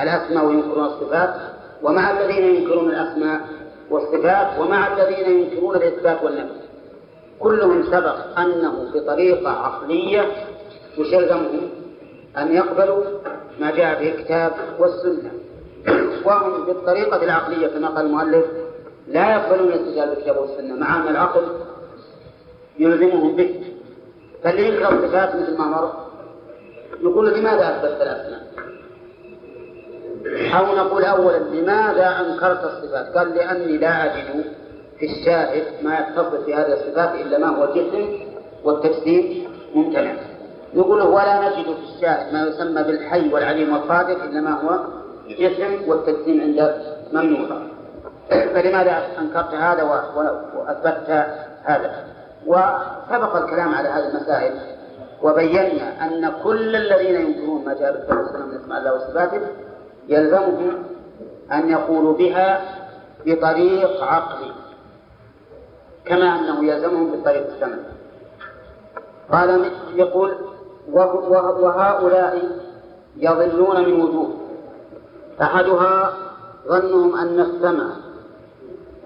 الأسماء وينكرون الصفات ومع الذين ينكرون الأسماء والصفات ومع الذين ينكرون الإثبات والنفي. كلهم سبق أنه بطريقة عقلية يلزمهم أن يقبلوا ما جاء به الكتاب والسنة. وهم بالطريقة العقلية كما قال المؤلف لا يقبلون الاستدلال بالكتاب والسنة مع أن العقل يلزمهم به فاللي ينكر الصفات مثل ما مر نقول لماذا أثبتت الأسماء؟ أو نقول أولا لماذا أنكرت الصفات؟ قال لأني لا أجد في الشاهد ما يتصف في هذه الصفات إلا ما هو الجسم والتجسيد ممتنع نقول ولا نجد في الشاهد ما يسمى بالحي والعليم والقادر إلا ما هو جسم والتجسيم عند ممنوع فلماذا أنكرت هذا وأثبتت هذا؟ وسبق الكلام على هذه المسائل وبينا أن كل الذين ينكرون ما جاء بالكتاب والسنة من أسماء الله وصفاته يلزمهم أن يقولوا بها بطريق عقلي كما أنه يلزمهم بطريق السمع قال يقول وهؤلاء يضلون من وجوه أحدها ظنهم أن السمع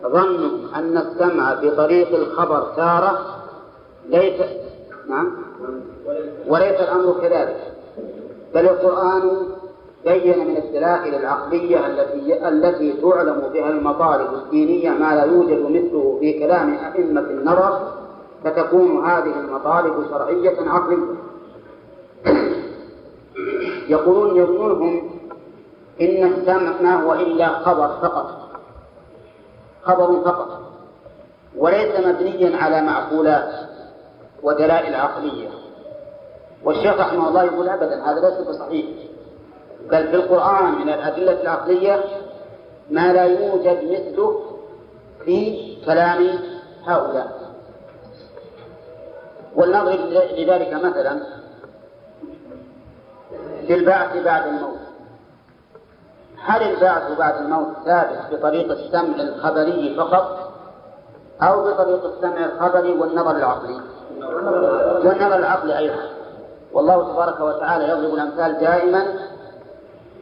ظنوا أن السمع بطريق الخبر تارة ليس نعم. وليس الأمر كذلك. بل القرآن بين من الدلائل العقلية التي التي تعلم بها المطالب الدينية ما لا يوجد مثله في كلام أئمة النظر فتكون هذه المطالب شرعية عقلية. يقولون يظنونهم إن السمع ما هو إلا خبر فقط. خبر فقط. وليس مبنيا على معقولات ودلائل عقلية. والشيخ رحمه الله يقول أبدا هذا ليس بصحيح. بل في القرآن من الأدلة العقلية ما لا يوجد مثله في كلام هؤلاء. ولنضرب لذلك مثلا للبعث بعد الموت. هل البعث بعد الموت ثابت بطريق السمع الخبري فقط أو بطريق السمع الخبري والنظر العقلي؟ والنظر العقلي أيضا. والله تبارك وتعالى يضرب الأمثال دائما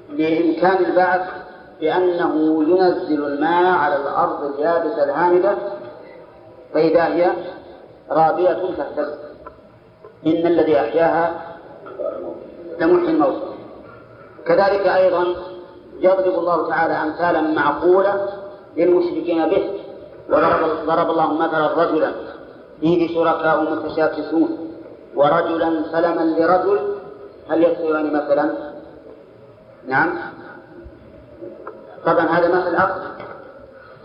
لإمكان البعث بأنه ينزل الماء على الأرض اليابسة الهامدة فإذا هي رابية تهتز. إن الذي أحياها لمحيي الموت. كذلك أيضا يضرب الله تعالى أمثالا معقولة للمشركين به. وضرب ضرب الله مثلا رجلا. فيه شركاء متشاكسون. ورجلا سلما لرجل. هل يستويان مثلا؟ نعم. طبعا هذا مثل عقل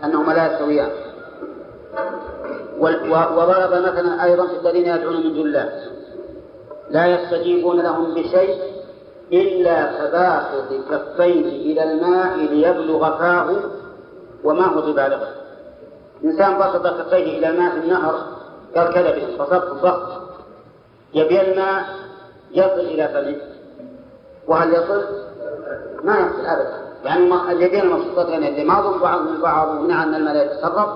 أنهما لا يستويان. وضرب مثلا أيضا في الذين يدعون من دون الله. لا يستجيبون لهم بشيء إلا كباسط كفيه إلى الماء ليبلغ فاه وما هو ببالغه. إنسان بسط كفيه إلى الماء في النهر قال كذا بسط ضغط يبي الماء يصل إلى فمه. وهل يصل؟ ما يصل أبدا. يعني اليدين المبسوطتين اللي ما ضم بعض من بعض ومنع أن الماء يتصرف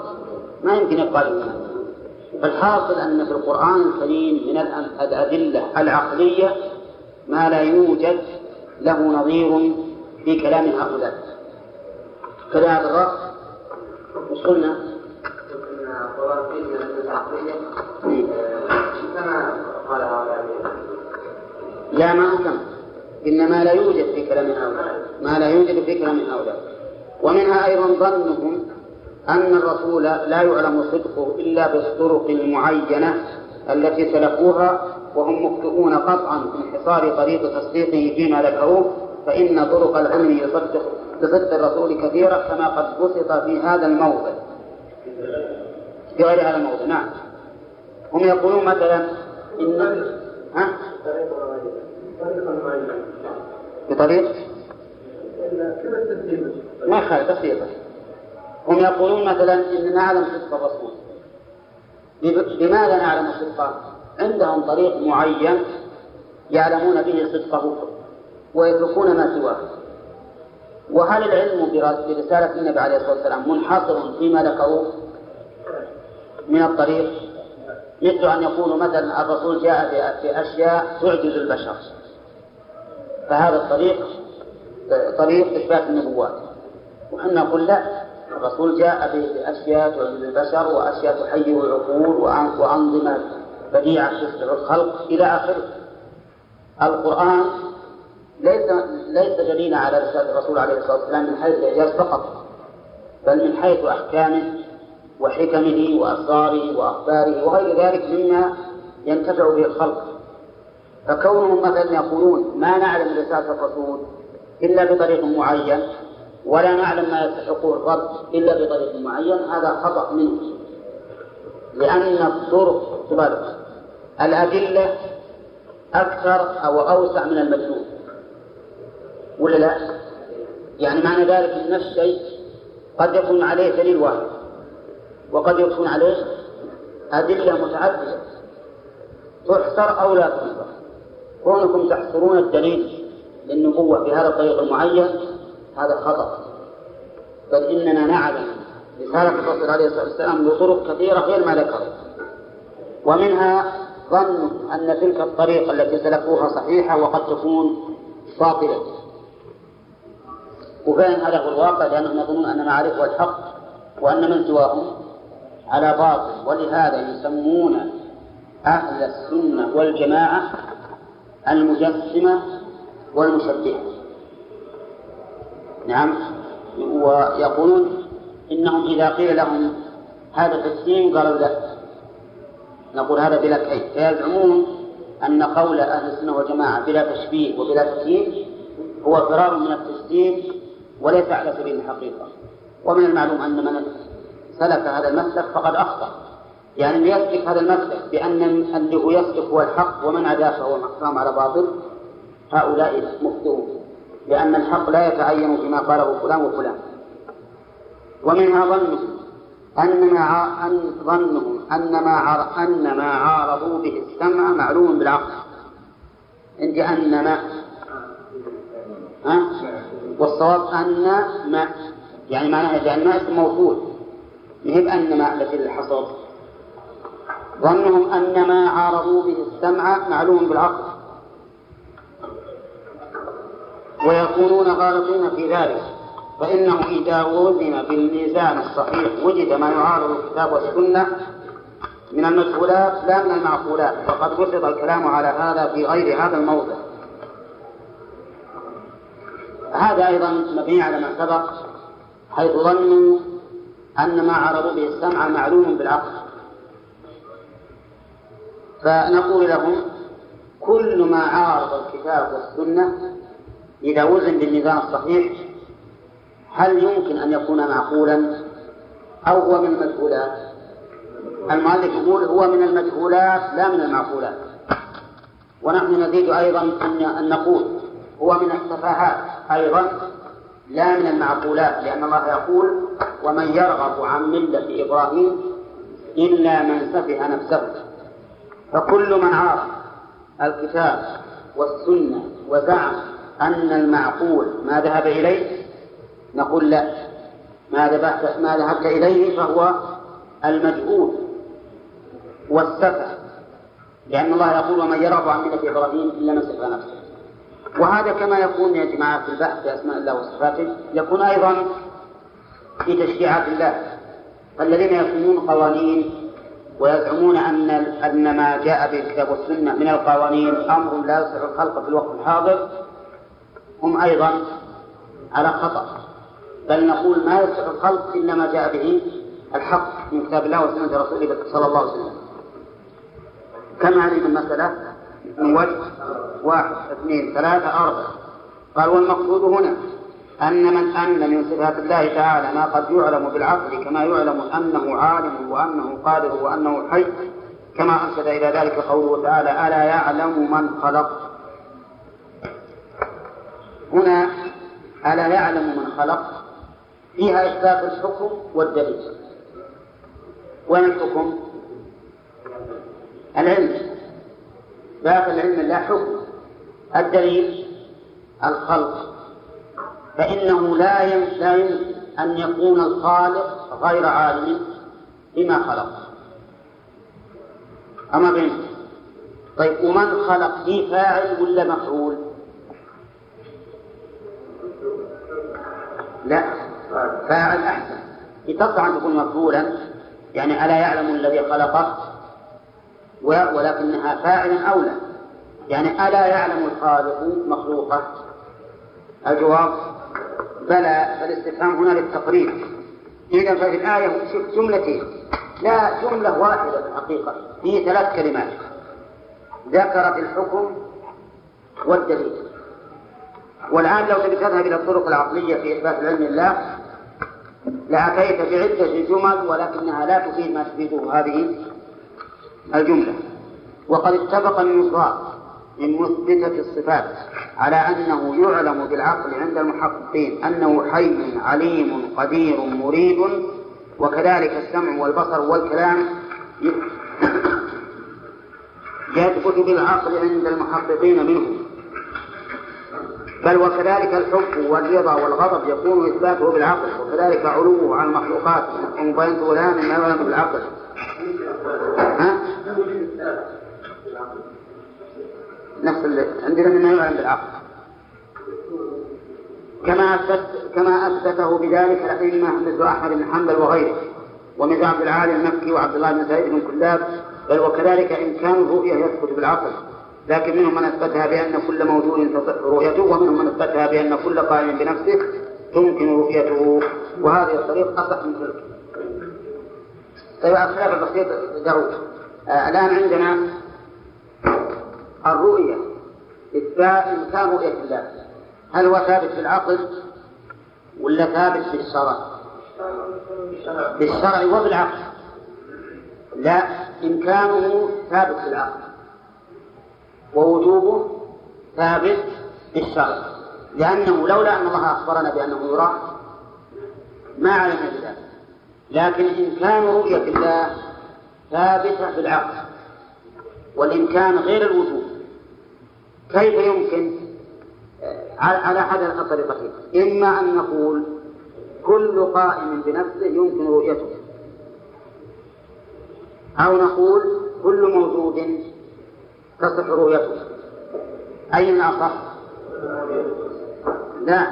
ما يمكن يبقى الماء فالحاصل أن في القرآن الكريم من الأدلة العقلية ما لا يوجد له نظير في كلام هؤلاء. كذا هذا الرأس. مش قلنا؟ لا ما أكمل إنما لا يوجد في كلام هؤلاء. ما لا يوجد في كلام هؤلاء. ومنها أيضا ظنهم أن الرسول لا يعلم صدقه إلا بالطرق المعينة التي سلكوها وهم مخطئون قطعا في انحصار طريق تصديقه فيما ذكروه فإن طرق العلم يصدق بصدق الرسول كثيرة كما قد بسط في هذا الموضع. في غير هذا الموضع نعم. هم يقولون مثلا إن ها؟ بطريق ما خالف بسيطة هم يقولون مثلا إن نعلم صدق الرسول. لماذا نعلم صدقه؟ عندهم طريق معين يعلمون به صدقه ويتركون ما سواه. وهل العلم برسالة النبي عليه الصلاة والسلام منحصر فيما ذكروه من الطريق. مثل أن يقولوا مثلا الرسول جاء بأشياء تعجز البشر. فهذا الطريق طريق إثبات النبوات وحنا نقول لا الرسول جاء بأشياء تعجز البشر وأشياء تحير العقول وأنظمة بديعة تشبع الخلق إلى آخره. القرآن ليس ليس دليلا على رسالة الرسول عليه الصلاة والسلام من حيث الإعجاز فقط بل من حيث أحكامه وحكمه وأسراره وأخباره وغير ذلك مما ينتفع به الخلق. فكونهم مثلا يقولون ما نعلم رسالة الرسول إلا بطريق معين ولا نعلم ما يستحقه الرد إلا بطريق معين هذا خطأ منه لأن الطرق الأدلة أكثر أو أوسع من المدلول ولا لا؟ يعني معنى ذلك أن الشيء قد يكون عليه دليل واحد وقد يكون عليه أدلة متعددة. تحصر أو لا تحصر؟ كونكم تحصرون الدليل للنبوة بهذا الطريق المعين هذا خطأ. بل إننا نعلم رسالة الرسول عليه الصلاة والسلام بطرق كثيرة غير ما ذكر ومنها ظن أن تلك الطريقة التي سلكوها صحيحة وقد تكون باطلة. وفعلا هذا هو الواقع لأنهم يظنون أن معارفه الحق وأن من سواهم على باطل. ولهذا يسمون أهل السنة والجماعة المجسمة والمشبهة. نعم. ويقولون إنهم إذا قيل لهم هذا تسليم قالوا لا. نقول هذا بلا كيف فيزعمون أن قول أهل السنة والجماعة بلا تشبيه وبلا تكييف هو فرار من التسليم وليس على سبيل الحقيقة. ومن المعلوم أن من سلك هذا المسلك فقد أخطأ. يعني يسلك هذا المسلك بأن اللي هو يسلك هو الحق ومن عداه فهو محكام على باطل هؤلاء مخطئون. لأن الحق لا يتعين فيما قاله فلان وفلان. ومنها ظنهم أن ما أن ظنهم أن ما أن ما عارضوا به السمع معلوم بالعقل. عندي أن ما ها؟ والصواب أن ما يعني معناها جعل ما اسم موصول. هي بأن ما التي للحصر ظنهم أن ما عارضوا به السمع معلوم بالعقل. ويكونون غالطين في ذلك. فإنه إذا وزن بالميزان الصحيح وجد ما يعارض الكتاب والسنة من المجهولات لا من المعقولات. وقد بسط الكلام على هذا في غير هذا الموضع. هذا أيضا مبني على ما سبق حيث ظنوا أن ما عرضوا به السمع معلوم بالعقل. فنقول لهم كل ما عارض الكتاب والسنة إذا وزن بالميزان الصحيح هل يمكن أن يكون معقولا؟ أو هو من المجهولات؟ المؤلف يقول هو من المجهولات لا من المعقولات. ونحن نزيد أيضا أن نقول هو من السفاهات أيضا لا من المعقولات لأن الله يقول ومن يرغب عن ملة إبراهيم إلا من سفه نفسه. فكل من عارض الكتاب والسنة وزعم أن المعقول ما ذهب إليه نقول لا. ما ذهبت ما ذهبت إليه؟ فهو المجهول والسفه لأن الله يقول ومن يرغب عن ملة إبراهيم إلا من سفه نفسه. وهذا كما يكون يا جماعة في البحث في أسماء الله وصفاته يكون أيضا في تشريعات الله. فالذين يصنون قوانين ويزعمون أن أن ما جاء به الكتاب والسنة من القوانين أمر لا يصلح الخلق في الوقت الحاضر هم أيضا على خطأ. بل نقول ما يصلح الخلق إلا ما جاء به الحق من كتاب الله وسنة رسوله صلى الله عليه وسلم. كم هذه المسألة؟ من وجه واحد اثنين ثلاثة أربعة. قال والمقصود هنا أن من أن من صفات الله تعالى ما قد يعلم بالعقل كما يعلم أنه عالم وأنه قادر وأنه حي كما أرشد إلى ذلك قوله تعالى ألا يعلم من خلق؟ هنا ألا يعلم من خلق؟ فيها إثبات الحكم والدليل. وين الحكم؟ العلم. داخل علم الله حكم. الدليل الخلق. فإنه لا يمكن أن يكون الخالق غير عالم بما خلق. أما بين. طيب ومن خلق في فاعل ولا مفعول؟ لا. فاعل أحسن. تصح أن تكون مفعولا يعني ألا يعلم الذي خلقه ولكنها فاعلا أولى. يعني ألا يعلم الخالق مخلوقه. الجواب بلى فالاستفهام هنا للتقرير إذا ففي الآية جملتين. لا جملة واحدة في الحقيقة في ثلاث كلمات. ذكرت الحكم والدليل. والآن لو تذهب إلى الطرق العقلية في إثبات العلم الله لأتيت بعدة جمل ولكنها لا تفيد ما تفيده هذه الجملة. وقد اتفق النصارى من مثبتة الصفات على أنه يعلم بالعقل عند المحققين أنه حي عليم قدير مريد وكذلك السمع والبصر والكلام يثبت بالعقل عند المحققين منه. بل وكذلك الحب والرضا والغضب يكون إثباته بالعقل وكذلك علوه على المخلوقات ومبينته لا مما يعلم بالعقل. ها؟ نفس عندنا مما يعلم بالعقل. كما أثبت كما أثبته بذلك الأئمة مثل أحمد بن حنبل وغيره ومثل عبد العالي المكي وعبد الله بن سعيد بن كلاب بل وكذلك إمكان الرؤية يثبت بالعقل. لكن منهم من أثبتها بأن كل موجود تصح رؤيته ومنهم من أثبتها بأن كل قائم بنفسه تمكن رؤيته. وهذه الطريق أصح من تلك طيب الخلاف البسيط دعوه آه الآن عندنا الرؤية إثبات إمكان رؤية الله. هل هو ثابت في العقل ولا ثابت في الشرع؟ في الشرع وبالعقل لا إمكانه ثابت في العقل. ووجوبه ثابت في الشرع لأنه لولا أن الله أخبرنا بأنه يرى ما علمنا بذلك. لكن إمكان رؤية الله ثابتة في العقل والإمكان غير الوجود كيف يمكن؟ على أحد الطريقتين إما أن نقول كل قائم بنفسه يمكن رؤيته أو نقول كل موجود تصح رؤيته. أين أصح؟ لا.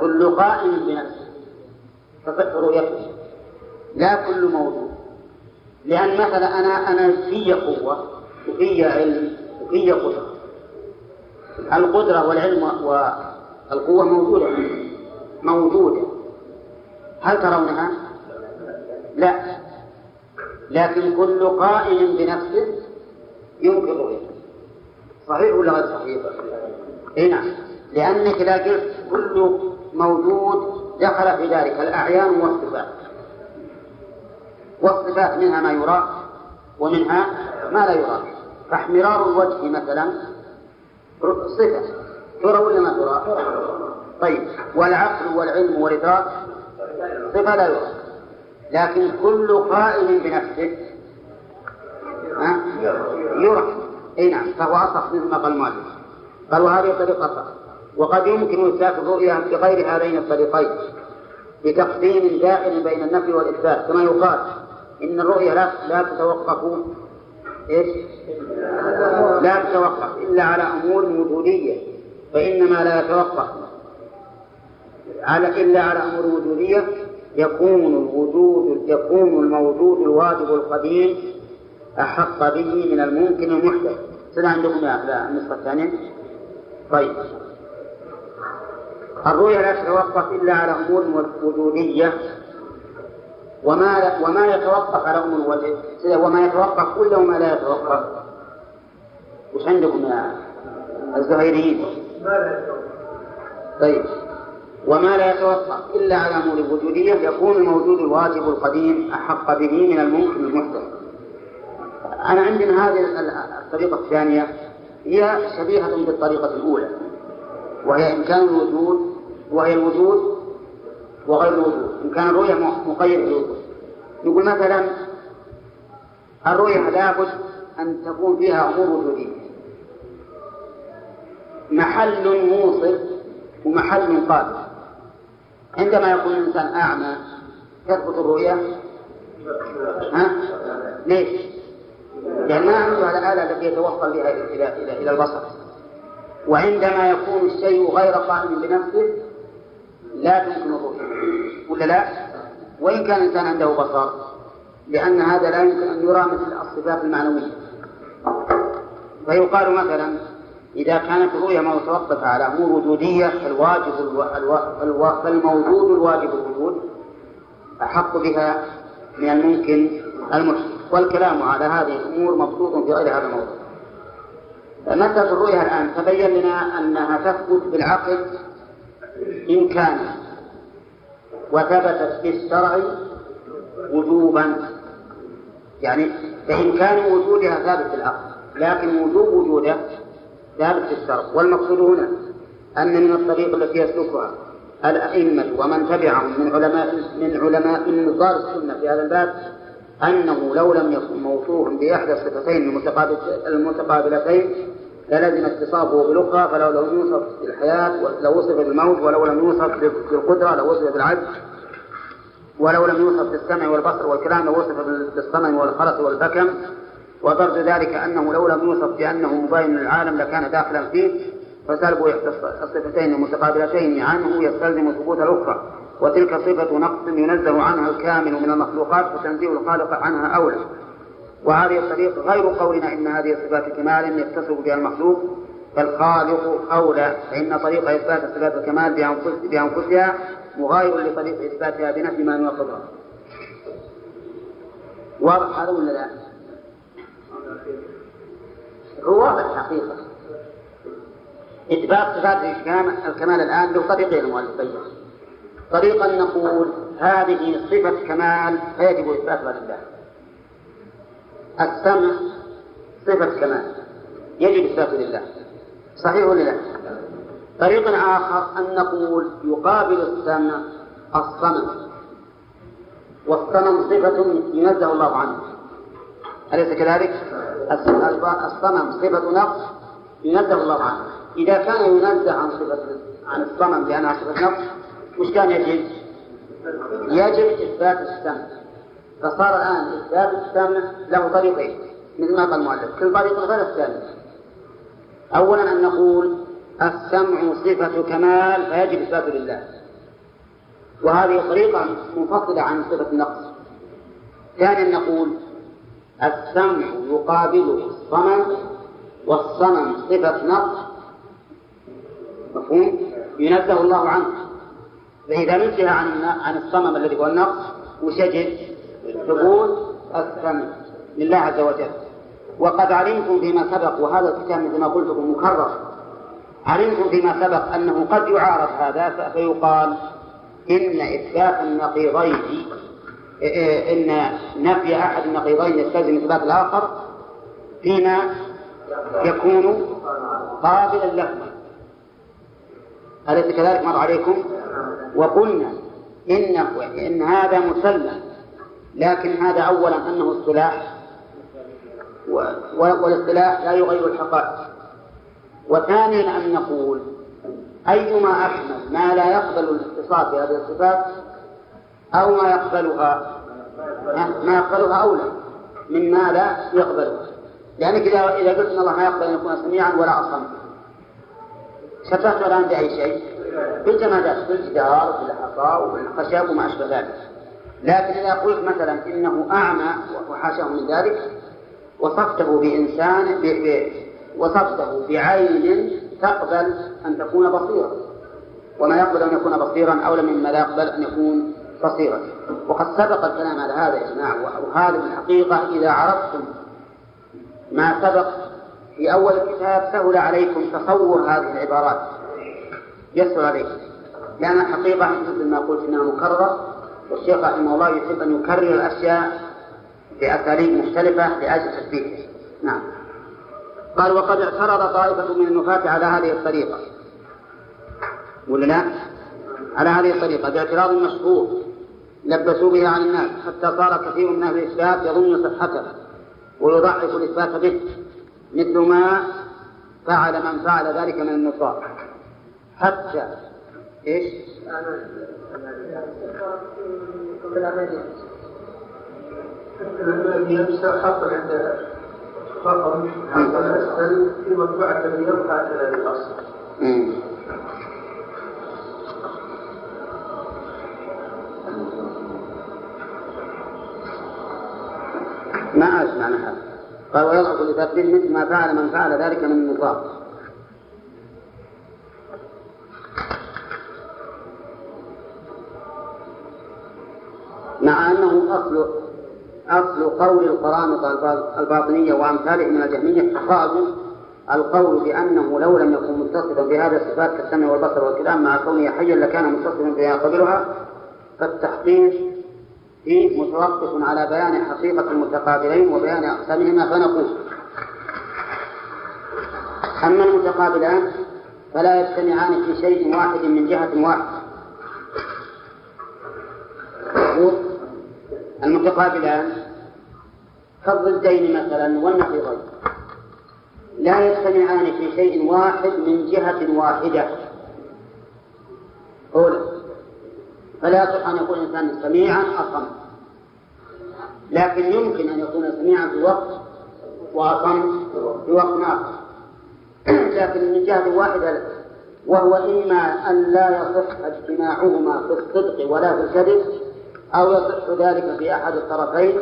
كل قائم بنفسه. تصح رؤيته. لا كل موجود لأن مثلا أنا أنا في قوة وفي علم وفي قدرة. القدرة والعلم والقوة موجودة. موجودة. هل ترونها؟ لا. لكن كل قائم بنفسه يمكن رؤيته صحيح ولا غير صحيح؟ اي نعم. لأنك إذا قلت كل موجود دخل في ذلك الأعيان والصفات. والصفات منها ما يرى ومنها ما لا يرى. فاحمرار الوجه مثلا صفة. ترى ولا ما ترى؟ طيب. والعقل والعلم والإدراك صفة لا يرى. لكن كل قائم بنفسه يرى اي نعم. فهو أصح مثل ما قال المؤلف قال وهذه الطريقة أصح. وقد يمكن إثبات الرؤيا بغير هذين الطريقين بتقديم دائم بين النفي والإثبات كما يقال إن الرؤيا لا لا تتوقف إيش؟ لا تتوقف إلا على أمور وجودية فإنما لا يتوقف على إلا على أمور وجودية. يكون الوجود يكون الموجود الواجب القديم أحق به من الممكن المحدث سنة عندكم يا النسخة الثانية. طيب. الرؤيا لا تتوقف إلا على أمور وجودية. وما وما يتوقف على أمور الوجه وما يتوقف كل وما لا يتوقف؟ وش عندكم يا الزهيريين؟ طيب. وما لا يتوقف إلا على أمور وجودية. يكون الموجود الواجب القديم أحق به من الممكن المحدث. أنا عندنا هذه الطريقة الثانية هي شبيهة بالطريقة الأولى وهي إمكان الوجود وهي الوجود وغير الوجود. إمكان الرؤية مقيد بالوجود. يقول مثلا الرؤية لابد أن تكون فيها أمور وجودية. محل موصل ومحل قابل عندما يكون الإنسان أعمى تثبت الرؤية. ها؟ ليش؟ لأن ما عنده الآلة التي يتوصل بها إلى إلى إلى البصر. وعندما يكون الشيء غير قائم بنفسه لا تمكن الرؤية. ولا لا؟ وإن كان الإنسان عنده بصر لأن هذا لا يمكن أن يرى مثل الصفات المعنوية. فيقال مثلا إذا كانت الرؤيا متوقفة على أمور وجودية فالواجب ألو... ألو... ألو... فالموجود الواجب الوجود أحق بها من الممكن المحدث والكلام على هذه الأمور مبسوط في غير هذا الموضوع. مسألة الرؤيا الآن تبين لنا أنها تثبت بالعقل إمكانا وثبتت في الشرع وجوبا. يعني فإمكان وجودها ثابت العقل لكن وجوب وجوده ثابت في الشرع. والمقصود هنا أن من الطريق التي يسلكها الأئمة ومن تبعهم من علماء من علماء من نصار السنة في هذا الباب أنه لو لم يكن موصوفا بإحدى الصفتين المتقابلتين للزم اتصافه بالأخرى فلو لم يوصف بالحياة لو وصف بالموت ولو لم يوصف بالقدرة لو وصف بالعجز ولو لم يوصف بالسمع والبصر والكلام لو وصف بالصمم والخرس والبكم. وضرب ذلك أنه لو لم يوصف بأنه مبين للعالم لكان داخلا فيه. فسلب الصفتين المتقابلتين عنه يستلزم ثبوت الأخرى. وتلك صفة نقص ينزه عنها الكامل من المخلوقات فتنزيه الخالق عنها أولى وهذه الطريق غير قولنا إن هذه صفات كمال يتصف بها المخلوق فالخالق أولى. فإن طريق إثبات صفات الكمال بأنفسها مغاير لطريق إثباتها بنفي ما يناقضها واضح هذا ولا لا؟ هو واضح حقيقة. إثبات صفات الكمال الآن له طريقين المؤلف بينه طريقا نقول هذه صفة كمال فيجب إثباتها لله. السمع صفة كمال يجب إثباته لله. صحيح ولا لا؟ طريق آخر أن نقول يقابل السمع الصمم والصمم صفة ينزه الله عنه. أليس كذلك؟ الصمم صفة نقص ينزه الله عنه. إذا كان ينزه عن صفة عن الصمم لأنها صفة نقص وش كان يجب؟ يجب إثبات السمع. فصار الآن إثبات السمع له طريقين مثل ما قال المؤلف. كل طريق غير الثاني أولا أن نقول السمع صفة كمال فيجب إثباته لله. وهذه طريقة منفصلة عن صفة النقص. ثانيا نقول السمع يقابله الصمم والصمم صفة نقص. مفهوم؟ ينزه الله عنه فإذا نزه عن عن الصمم الذي هو النقص يجب؟ ثبوت السمع لله عز وجل وقد علمتم فيما سبق وهذا الكتاب مثل ما قلت لكم مكرر علمتم فيما سبق أنه قد يعارض هذا فيقال إن إثبات النقيضين إن نفي أحد النقيضين يستلزم إثبات الآخر فيما يكون قابلا لهما أليس كذلك؟ مر عليكم؟ وقلنا إن إن هذا مسلم لكن هذا أولا أنه اصطلاح والاصطلاح لا يغير الحقائق. وثانيا أن نقول أيما أحمل ما لا يقبل الاتصال بهذه الصفات أو ما يقبلها ما يقبلها أولى مما لا يقبلها لأنك إذا قلت إن الله ما يقبل أن يكون سميعا ولا أصم شبهت الآن بأي شيء. بالجمادات بالجدار وبالحصى وبالخشب وما أشبه ذلك. لكن إذا قلت مثلا إنه أعمى وحاشاه من ذلك. وصفته بإنسان. وصفته بعين تقبل أن تكون بصيرا. وما يقبل أن يكون بصيرا أولى مما لا يقبل أن يكون بصيرا. وقد سبق الكلام على هذا يا جماعة وهذا الحقيقة إذا عرفتم ما سبق في أول الكتاب سهل عليكم تصور هذه العبارات. يسهل عليكم لأن الحقيقة مثل ما قلت إنها مكررة والشيخ رحمه الله يحب أن يكرر الأشياء بأساليب مختلفة لأجل تثبيته نعم. قال وقد اعترض طائفة من النفاة على هذه الطريقة. ولا لا؟ على هذه الطريقة باعتراض مشهور لبسوا بها عن الناس حتى صار كثير من أهل الإثبات يظن صحته ويضعف الإثبات به. مثل ما فعل من فعل ذلك من النصارى حتى إيش؟ ما أسمع هذا قال ويضعف لتقدير مثل ما فعل من فعل ذلك من النفاق مع أنه أصل أصل قول القرامطة الباطنية وأمثالهم من الجهمية إخراج القول بأنه لو لم يكن متصفا بهذه الصفات كالسمع والبصر والكلام مع كونه حيا لكان متصفا بها قبلها فالتحقيق فيه متوقف على بيان حقيقة المتقابلين وبيان أقسامهما فنقول أما المتقابلان فلا يجتمعان في شيء واحد من جهة واحدة. المتقابلان كالضدين مثلا والنقيضين. لا يجتمعان في شيء واحد من جهة واحدة. أولى فلا يصح أن يكون الإنسان سميعا أصم لكن يمكن أن يكون سميعا في وقت وأصم في وقت آخر. لكن من جهة واحدة وهو إما أن لا يصح اجتماعهما في الصدق ولا في الكذب أو يصح ذلك في أحد الطرفين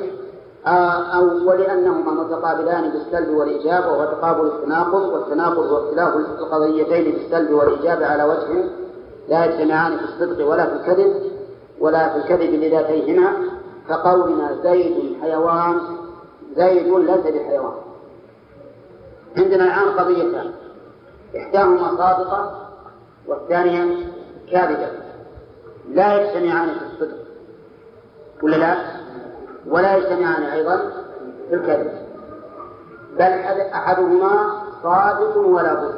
آه، أو ولأنهما متقابلان بالسلب والإيجاب وهو تقابل التناقض والتناقض هو اختلاف القضيتين بالسلب والإيجاب على وجه لا يجتمعان في الصدق ولا في الكذب ولا في الكذب لذاتيهما كقولنا زيد حيوان زيد ليس بحيوان. عندنا الآن قضيتان إحداهما صادقة والثانية كاذبة. لا يجتمعان في الصدق ولا لا؟ ولا يجتمعان أيضا في الكذب. بل أحدهما صادق ولا بد.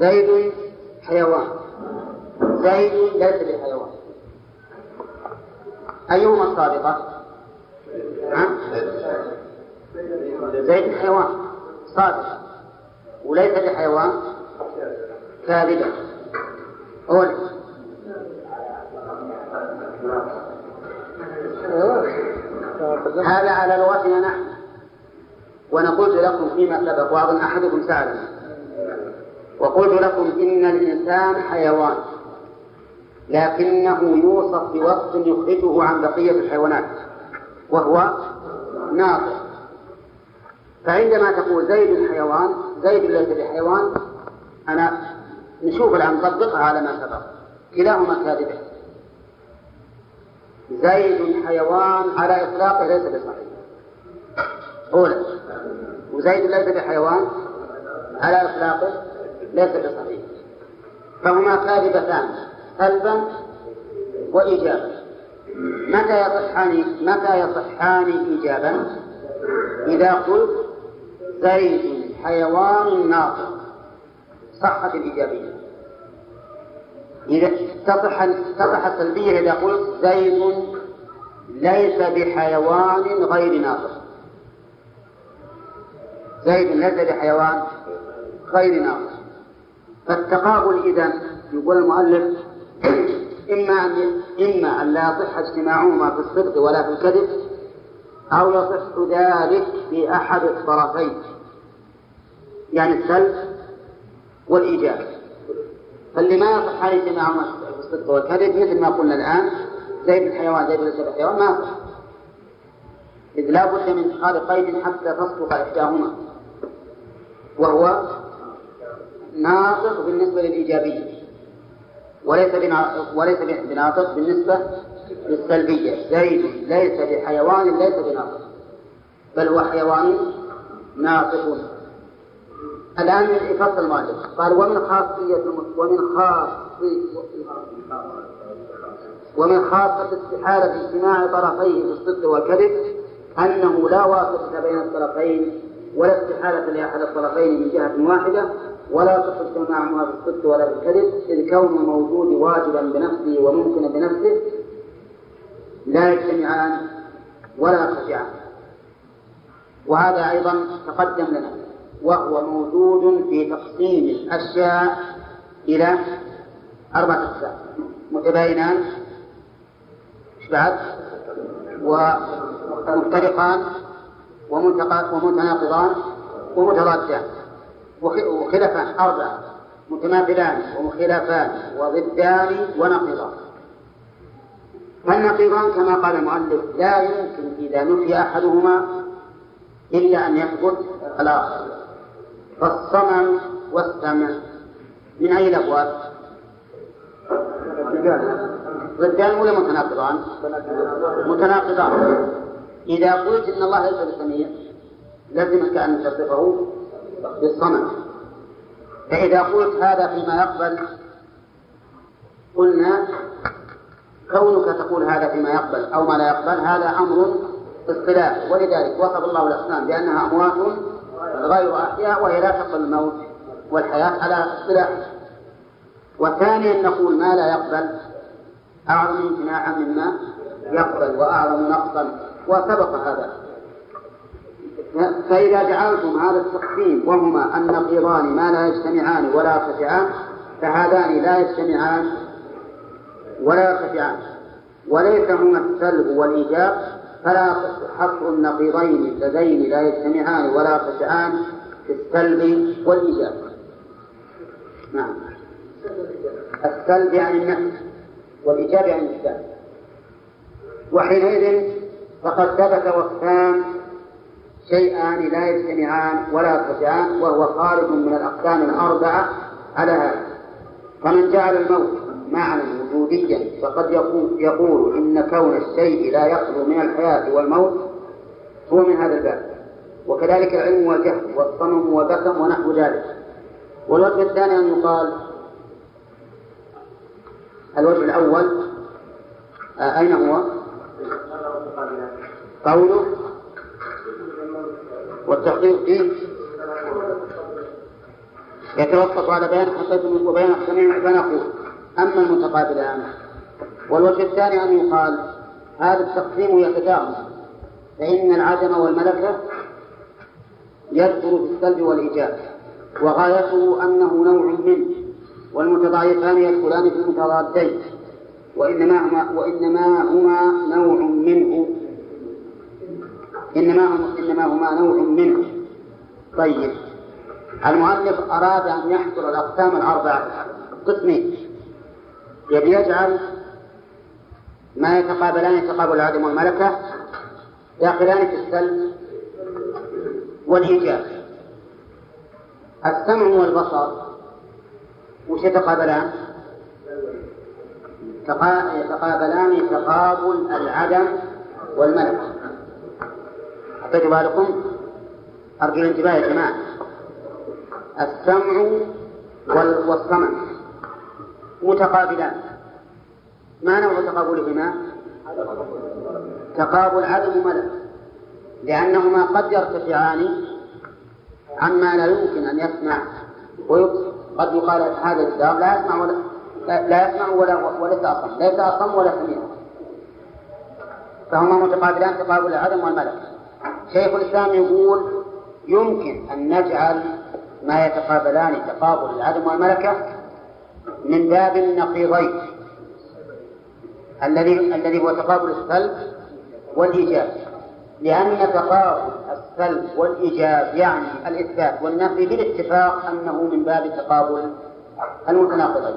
زيد حيوان. زيد ليس بحيوان. أيهما الصادقة؟ زيد حيوان. صادق وليس بحيوان. كاذبا أولى. هذا على لغتنا نحن. قلت لكم فيما سبق وأظن أحدكم سألني وقلت لكم إن الإنسان حيوان لكنه يوصف بوصف يخرجه عن بقية الحيوانات وهو ناطق. فعندما تقول زيد حيوان زيد ليس بحيوان أنا نشوف الآن نطبقها على ما سبق. كلاهما كاذبة زيد حيوان على إطلاقه ليس بصحيح. أولا وزيد ليس بحيوان على إطلاقه ليس بصحيح. فهما كاذبتان سلبا وإيجابا. متى يصحان متى يصحان إيجابا؟ إذا قلت زيد حيوان ناطق. صحت الإيجابية. إذا تصح تصح السلبية إذا قلت زيد ليس بحيوان غير ناطق. زيد ليس بحيوان غير ناطق. فالتقابل إذا يقول المؤلف إما أن إما أن لا يصح اجتماعهما في الصدق ولا في الكذب أو يصح ذلك في أحد الطرفين. يعني السلب والإيجاب فاللي ما يصح اجتماعهما في الصدق والكذب؟ مثل ما قلنا الآن زي الحيوان زي ليس الحيوان ما يصح. إذ لا بد من اتخاذ قيد حتى تصدق إحداهما وهو ناطق بالنسبة للإيجابية. وليس وليس بناطق بالنسبة للسلبية. زيد ليس بحيوان ليس بناطق. بل هو حيوان ناطق. الآن يفصل المؤلف قال ومن خاصية ومن خاصية ومن خاصة استحالة اجتماع طرفيه في الصدق والكذب أنه لا واسطة بين الطرفين ولا استحالة لأحد الطرفين من جهة واحدة ولا تصح معهما بالصدق ولا بالكذب. إذ كون الموجود واجبا بنفسه وممكنا بنفسه. لا يجتمعان ولا يرتفعان وهذا أيضا تقدم لنا. وهو موجود في تقسيم الأشياء إلى أربعة أقسام. متباينان بعد ومفترقان ومتناقضان ومتضادان وخلفان أربعة متماثلان ومخلفان وضدان ونقيضان. فالنقيضان كما قال المؤلف لا يمكن إذا نفي أحدهما إلا أن يثبت الآخر. فالصمم والسمع من أي الأبواب؟ ضدان. ولا متناقضان؟ متناقضان. إذا قلت إن الله ليس بسميع لزمك أن تصفه. بالصمم فإذا قلت هذا فيما يقبل قلنا كونك تقول هذا فيما يقبل أو ما لا يقبل هذا أمر اصطلاح ولذلك وصف الله الأصنام بأنها أموات غير أحياء وهي لا تقبل الموت والحياة على اصطلاح وثانيا نقول ما لا يقبل أعظم امتناعا مما يقبل وأعظم نقصا. وسبق هذا. فإذا جعلتم هذا التقسيم وهما النقيضان ما لا يجتمعان ولا يرتفعان فهذان لا يجتمعان ولا يرتفعان. وليس هما السلب والإيجاب فلا حصر النقيضين اللذين لا يجتمعان ولا يرتفعان في السلب والإيجاب. نعم. السلب عن النفس والإيجاب عن الإثبات وحينئذ فقد ثبت وصفان شيئان لا يجتمعان ولا يرتفعان وهو خارج من الأقسام الأربعة على هذا. فمن جعل الموت معنى وجوديا فقد يقول, يقول إن كون الشيء لا يخلو من الحياة والموت هو من هذا الباب. وكذلك العلم والجهل والصنم والبكم ونحو ذلك. والوجه الثاني أن يقال الوجه الأول آه أين هو؟ قوله والتحقيق فيه. يتوقف على بيان حقيقة وبيان السميع فنقول أما المتقابلان والوجه الثاني أن يقال هذا التقسيم يتداخل فإن العدم والملكة يذكر في السلب والإيجاب. وغايته أنه نوع منه. والمتضاعفان يدخلان في المتضادين. وإنما هما وإنما هما نوع منه. إنما إنما هما نوع منه. طيب. المؤلف أراد أن يحصر الأقسام الأربعة. قسمين. يبي يجعل ما يتقابلان يتقابل العدم والملكة داخلان في السلب والإيجاب السمع والبصر وش يتقابلان؟ يتقابلان تقابل العدم والملكة. أعطيتوا بالكم؟ أرجو الانتباه يا جماعة. السمع والصمع متقابلان. ما نوع تقابلهما؟ تقابل عدم وملك لأنهما قد يرتفعان عما لا يمكن أن يسمع. ويبصر قد يقال هذا الجدار لا يسمع ولا لا يسمع ولا وليس أصم. ليس أصم ولا سميع. فهما متقابلان تقابل العدم والملك شيخ الإسلام يقول يمكن أن نجعل ما يتقابلان تقابل العدم والملكة من باب النقيضين. الذي الذي هو تقابل السلب والإيجاب. لأن تقابل السلب والإيجاب يعني الإثبات والنفي بالاتفاق أنه من باب تقابل المتناقضين.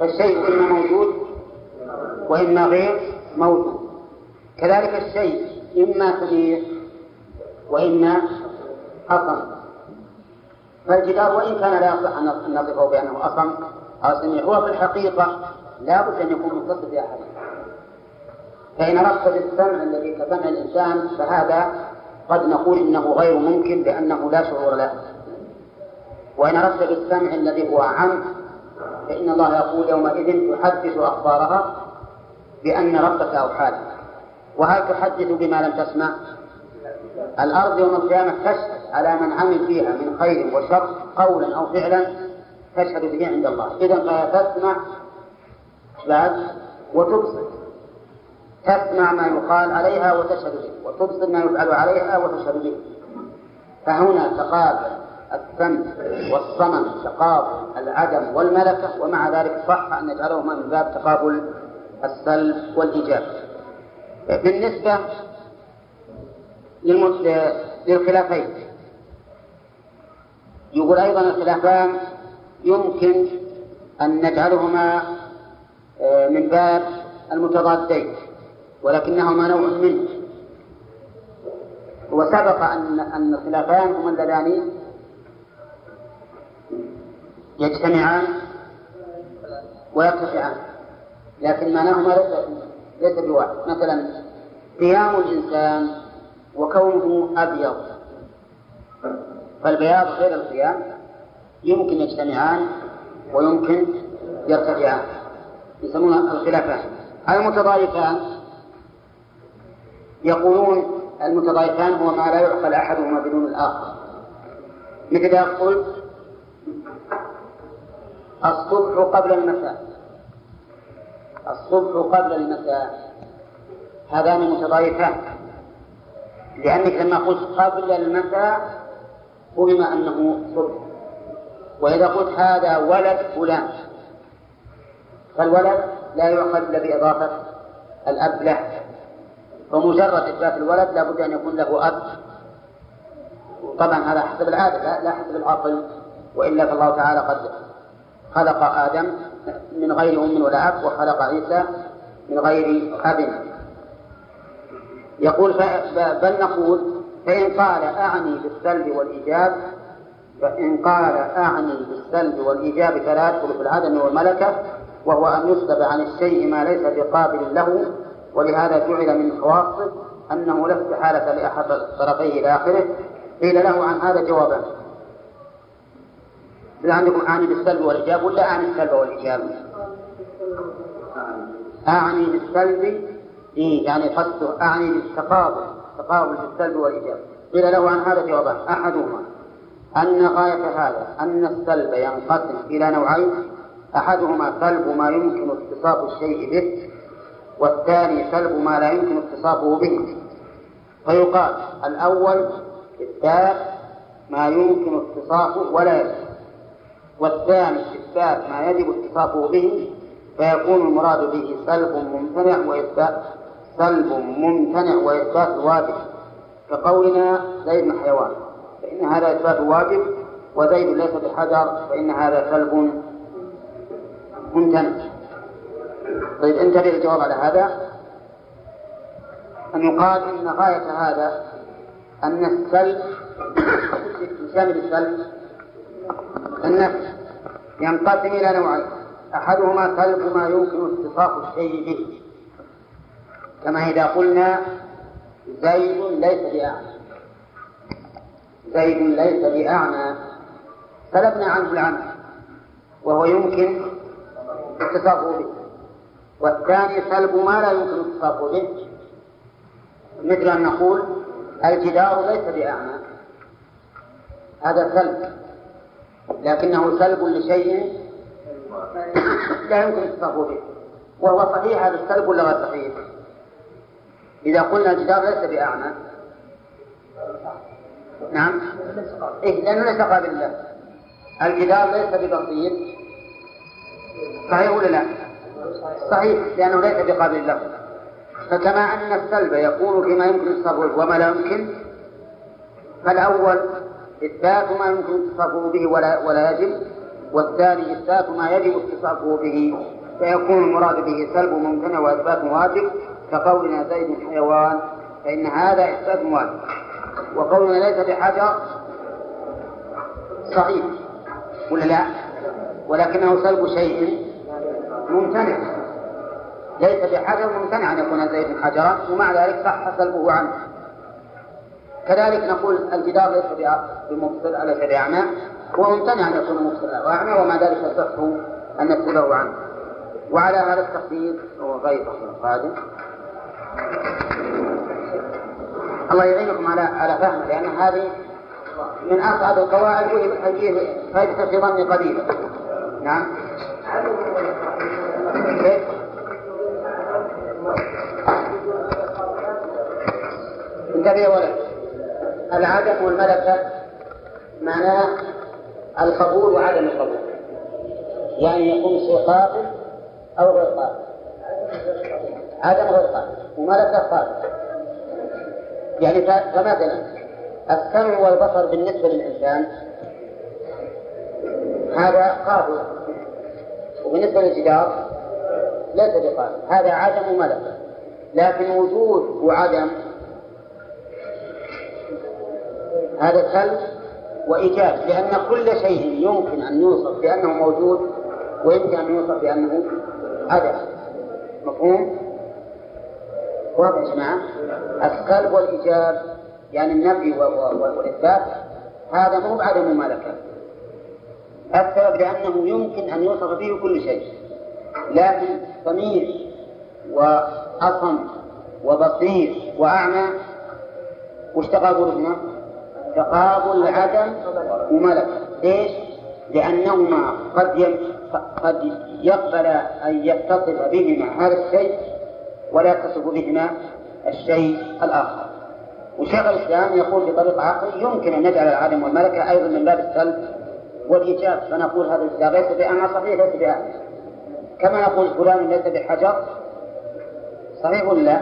فالشيء إما موجود وإما غير موجود. كذلك الشيء إما كبير وإما أصم فالجدار وإن كان لا يصح أن نصفه بأنه أصم أو سميع. هو في الحقيقة لا بد أن يكون متصل بأحد. فإن أردت بالسمع الذي كسمع الإنسان فهذا قد نقول إنه غير ممكن لأنه لا شعور له. وإن أردت بالسمع الذي هو عم فإن الله يقول يومئذ تحدث أخبارها بأن ربك أوحى وهل تحدث بما لم تسمع؟ الأرض يوم القيامة تشهد على من عمل فيها من خير وشر قولا أو فعلا تشهد به عند الله. إذا فهي تسمع بعد وتبصر. تسمع ما يقال عليها وتشهد به. وتبصر ما يفعل عليها وتشهد به. فهنا تقابل السمع والصمم تقابل العدم والملكة ومع ذلك صح أن نجعلهما من باب تقابل السلب والإيجاب. بالنسبة للخلافين. يقول أيضا الخلافان يمكن أن نجعلهما آه، من باب المتضادين ولكنهما نوع منه. وسبق أن أن الخلافان هما اللذان يجتمعان ويرتفعان لكن معناهما ليس بواحد. مثلا قيام الإنسان وكونه أبيض. فالبياض غير القيام يمكن يجتمعان ويمكن يرتفعان يسمونها الخلافان المتضايفان يقولون المتضايفان هو ما لا يعقل أحدهما بدون الآخر. مثل يقول الصبح قبل المساء. الصبح قبل المساء. هذان متضايفان. لأنك لما قلت قبل المساء فهم أنه صبح. وإذا قلت هذا ولد فلان. فالولد لا يؤخذ إلا بإضافة الأب له. فمجرد إثبات الولد لابد أن يكون له أب. طبعا هذا حسب العادة لا حسب العقل. وإلا فالله تعالى قد خلق آدم من غير أم ولا أب وخلق عيسى من غير أب. يقول بل نقول فإن قال أعني بالسلب والإيجاب فإن قال أعني بالسلب والإيجاب فلا يدخل في العدم والملكة وهو أن يسلب عن الشيء ما ليس بقابل له ولهذا جعل من خواصه أنه لا استحالة لأحد الطرفين إلى آخره قيل له عن هذا جوابان إذا عندكم أعني بالسلب والإيجاب ولا أعني السلب والإيجاب؟ أعني بالسلب إيه يعني قصده أعني بالتقابل تقابل بالسلب والإيجاب. قيل له عن هذا جوابان أحدهما. أن غاية هذا أن السلب ينقسم إلى نوعين. أحدهما سلب ما يمكن اتصاف الشيء به والثاني سلب ما لا يمكن اتصافه به. فيقال الأول إثبات ما يمكن اتصافه ولا يجب والثاني إثبات ما يجب اتصافه به. فيكون المراد به سلب ممتنع وإثبات. سلب ممتنع وإثبات واجب كقولنا زيد حيوان. فإن هذا إثبات واجب وزيد ليس بحجر فإن هذا سلب ممتنع. طيب انتبه الجواب على هذا؟ أن يقال إن غاية هذا أن السلب شامل السلب النفس ينقسم إلى نوعين. أحدهما سلب ما يمكن اتصاف الشيء به. كما إذا قلنا زيد ليس بأعمى. زيد ليس بأعمى. سلبنا عنه العمى. وهو يمكن اتصافه به. والثاني سلب ما لا يمكن اتصافه به. مثل أن نقول الجدار ليس بأعمى. هذا سلب. لكنه سلب لشيء لا يمكن اتصافه به. وهو صحيح هذا السلب ولا غير صحيح؟ إذا قلنا الجدار ليس بأعمى. نعم. إيه لأنه ليس قابل له. الجدار ليس ببسيط. صحيح ولا لا؟ صحيح لأنه ليس بقابل له. فكما أن السلب يكون فيما يمكن التصرف وما لا يمكن فالأول إثبات ما يمكن اتصافه به ولا ولا يجب والثاني إثبات ما يجب اتصافه به. فيكون المراد به سلب ممتنع وإثبات واجب كقولنا زيد حيوان فإن هذا إثبات واجب وقولنا ليس بحجر صحيح ولا لا؟ ولكنه سلب شيء ممتنع. ليس بحجر ممتنع أن يكون زيد حجرا ومع ذلك صح سلبه عنه. كذلك نقول الجدار ليس بمبصر على هو ممتنع أن يكون مبصر وأعمى ومع ذلك يصح أن نسلبه عنه. وعلى هذا التقدير هو غير القادم الله يعينكم على على فهم لأن هذه من أصعب القواعد وهي فائدة في ظن قليلا نعم؟ انتبه يا ولد. العدم والملكة معناه القبول وعدم القبول. يعني يكون شيء قابل أو غير قابل عدم غير قابل وملكة قابل يعني فمثلا السمع والبصر بالنسبة للإنسان هذا قابل. وبالنسبة للجدار ليس بقابل. هذا عدم وملكة لكن وجود وعدم هذا سلب وإيجاب. لأن كل شيء يمكن أن يوصف بأنه موجود ويمكن أن يوصف بأنه عدم. مفهوم؟ واضح يا جماعة؟ السلب والإيجاب يعني النفي والإثبات هذا مو بعدم مملكة السبب لأنه يمكن أن يوصف به كل شيء لكن ضمير وأصم وبصير وأعمى وش تقابلهما؟ تقابل عدم وملكة ليش؟ لأنهما قد قد يقبل أن يتصف بهما هذا الشيء ولا يتصف بهما الشيء الآخر. وشيخ الإسلام يقول بطريقة عقل يمكن أن نجعل العدم والملكة أيضا من باب السلب والإيجاب. فنقول هذا الكتاب ليس بأعمى صحيح ليس بأعمى. كما نقول فلان ليس بحجر صحيح ولا لا؟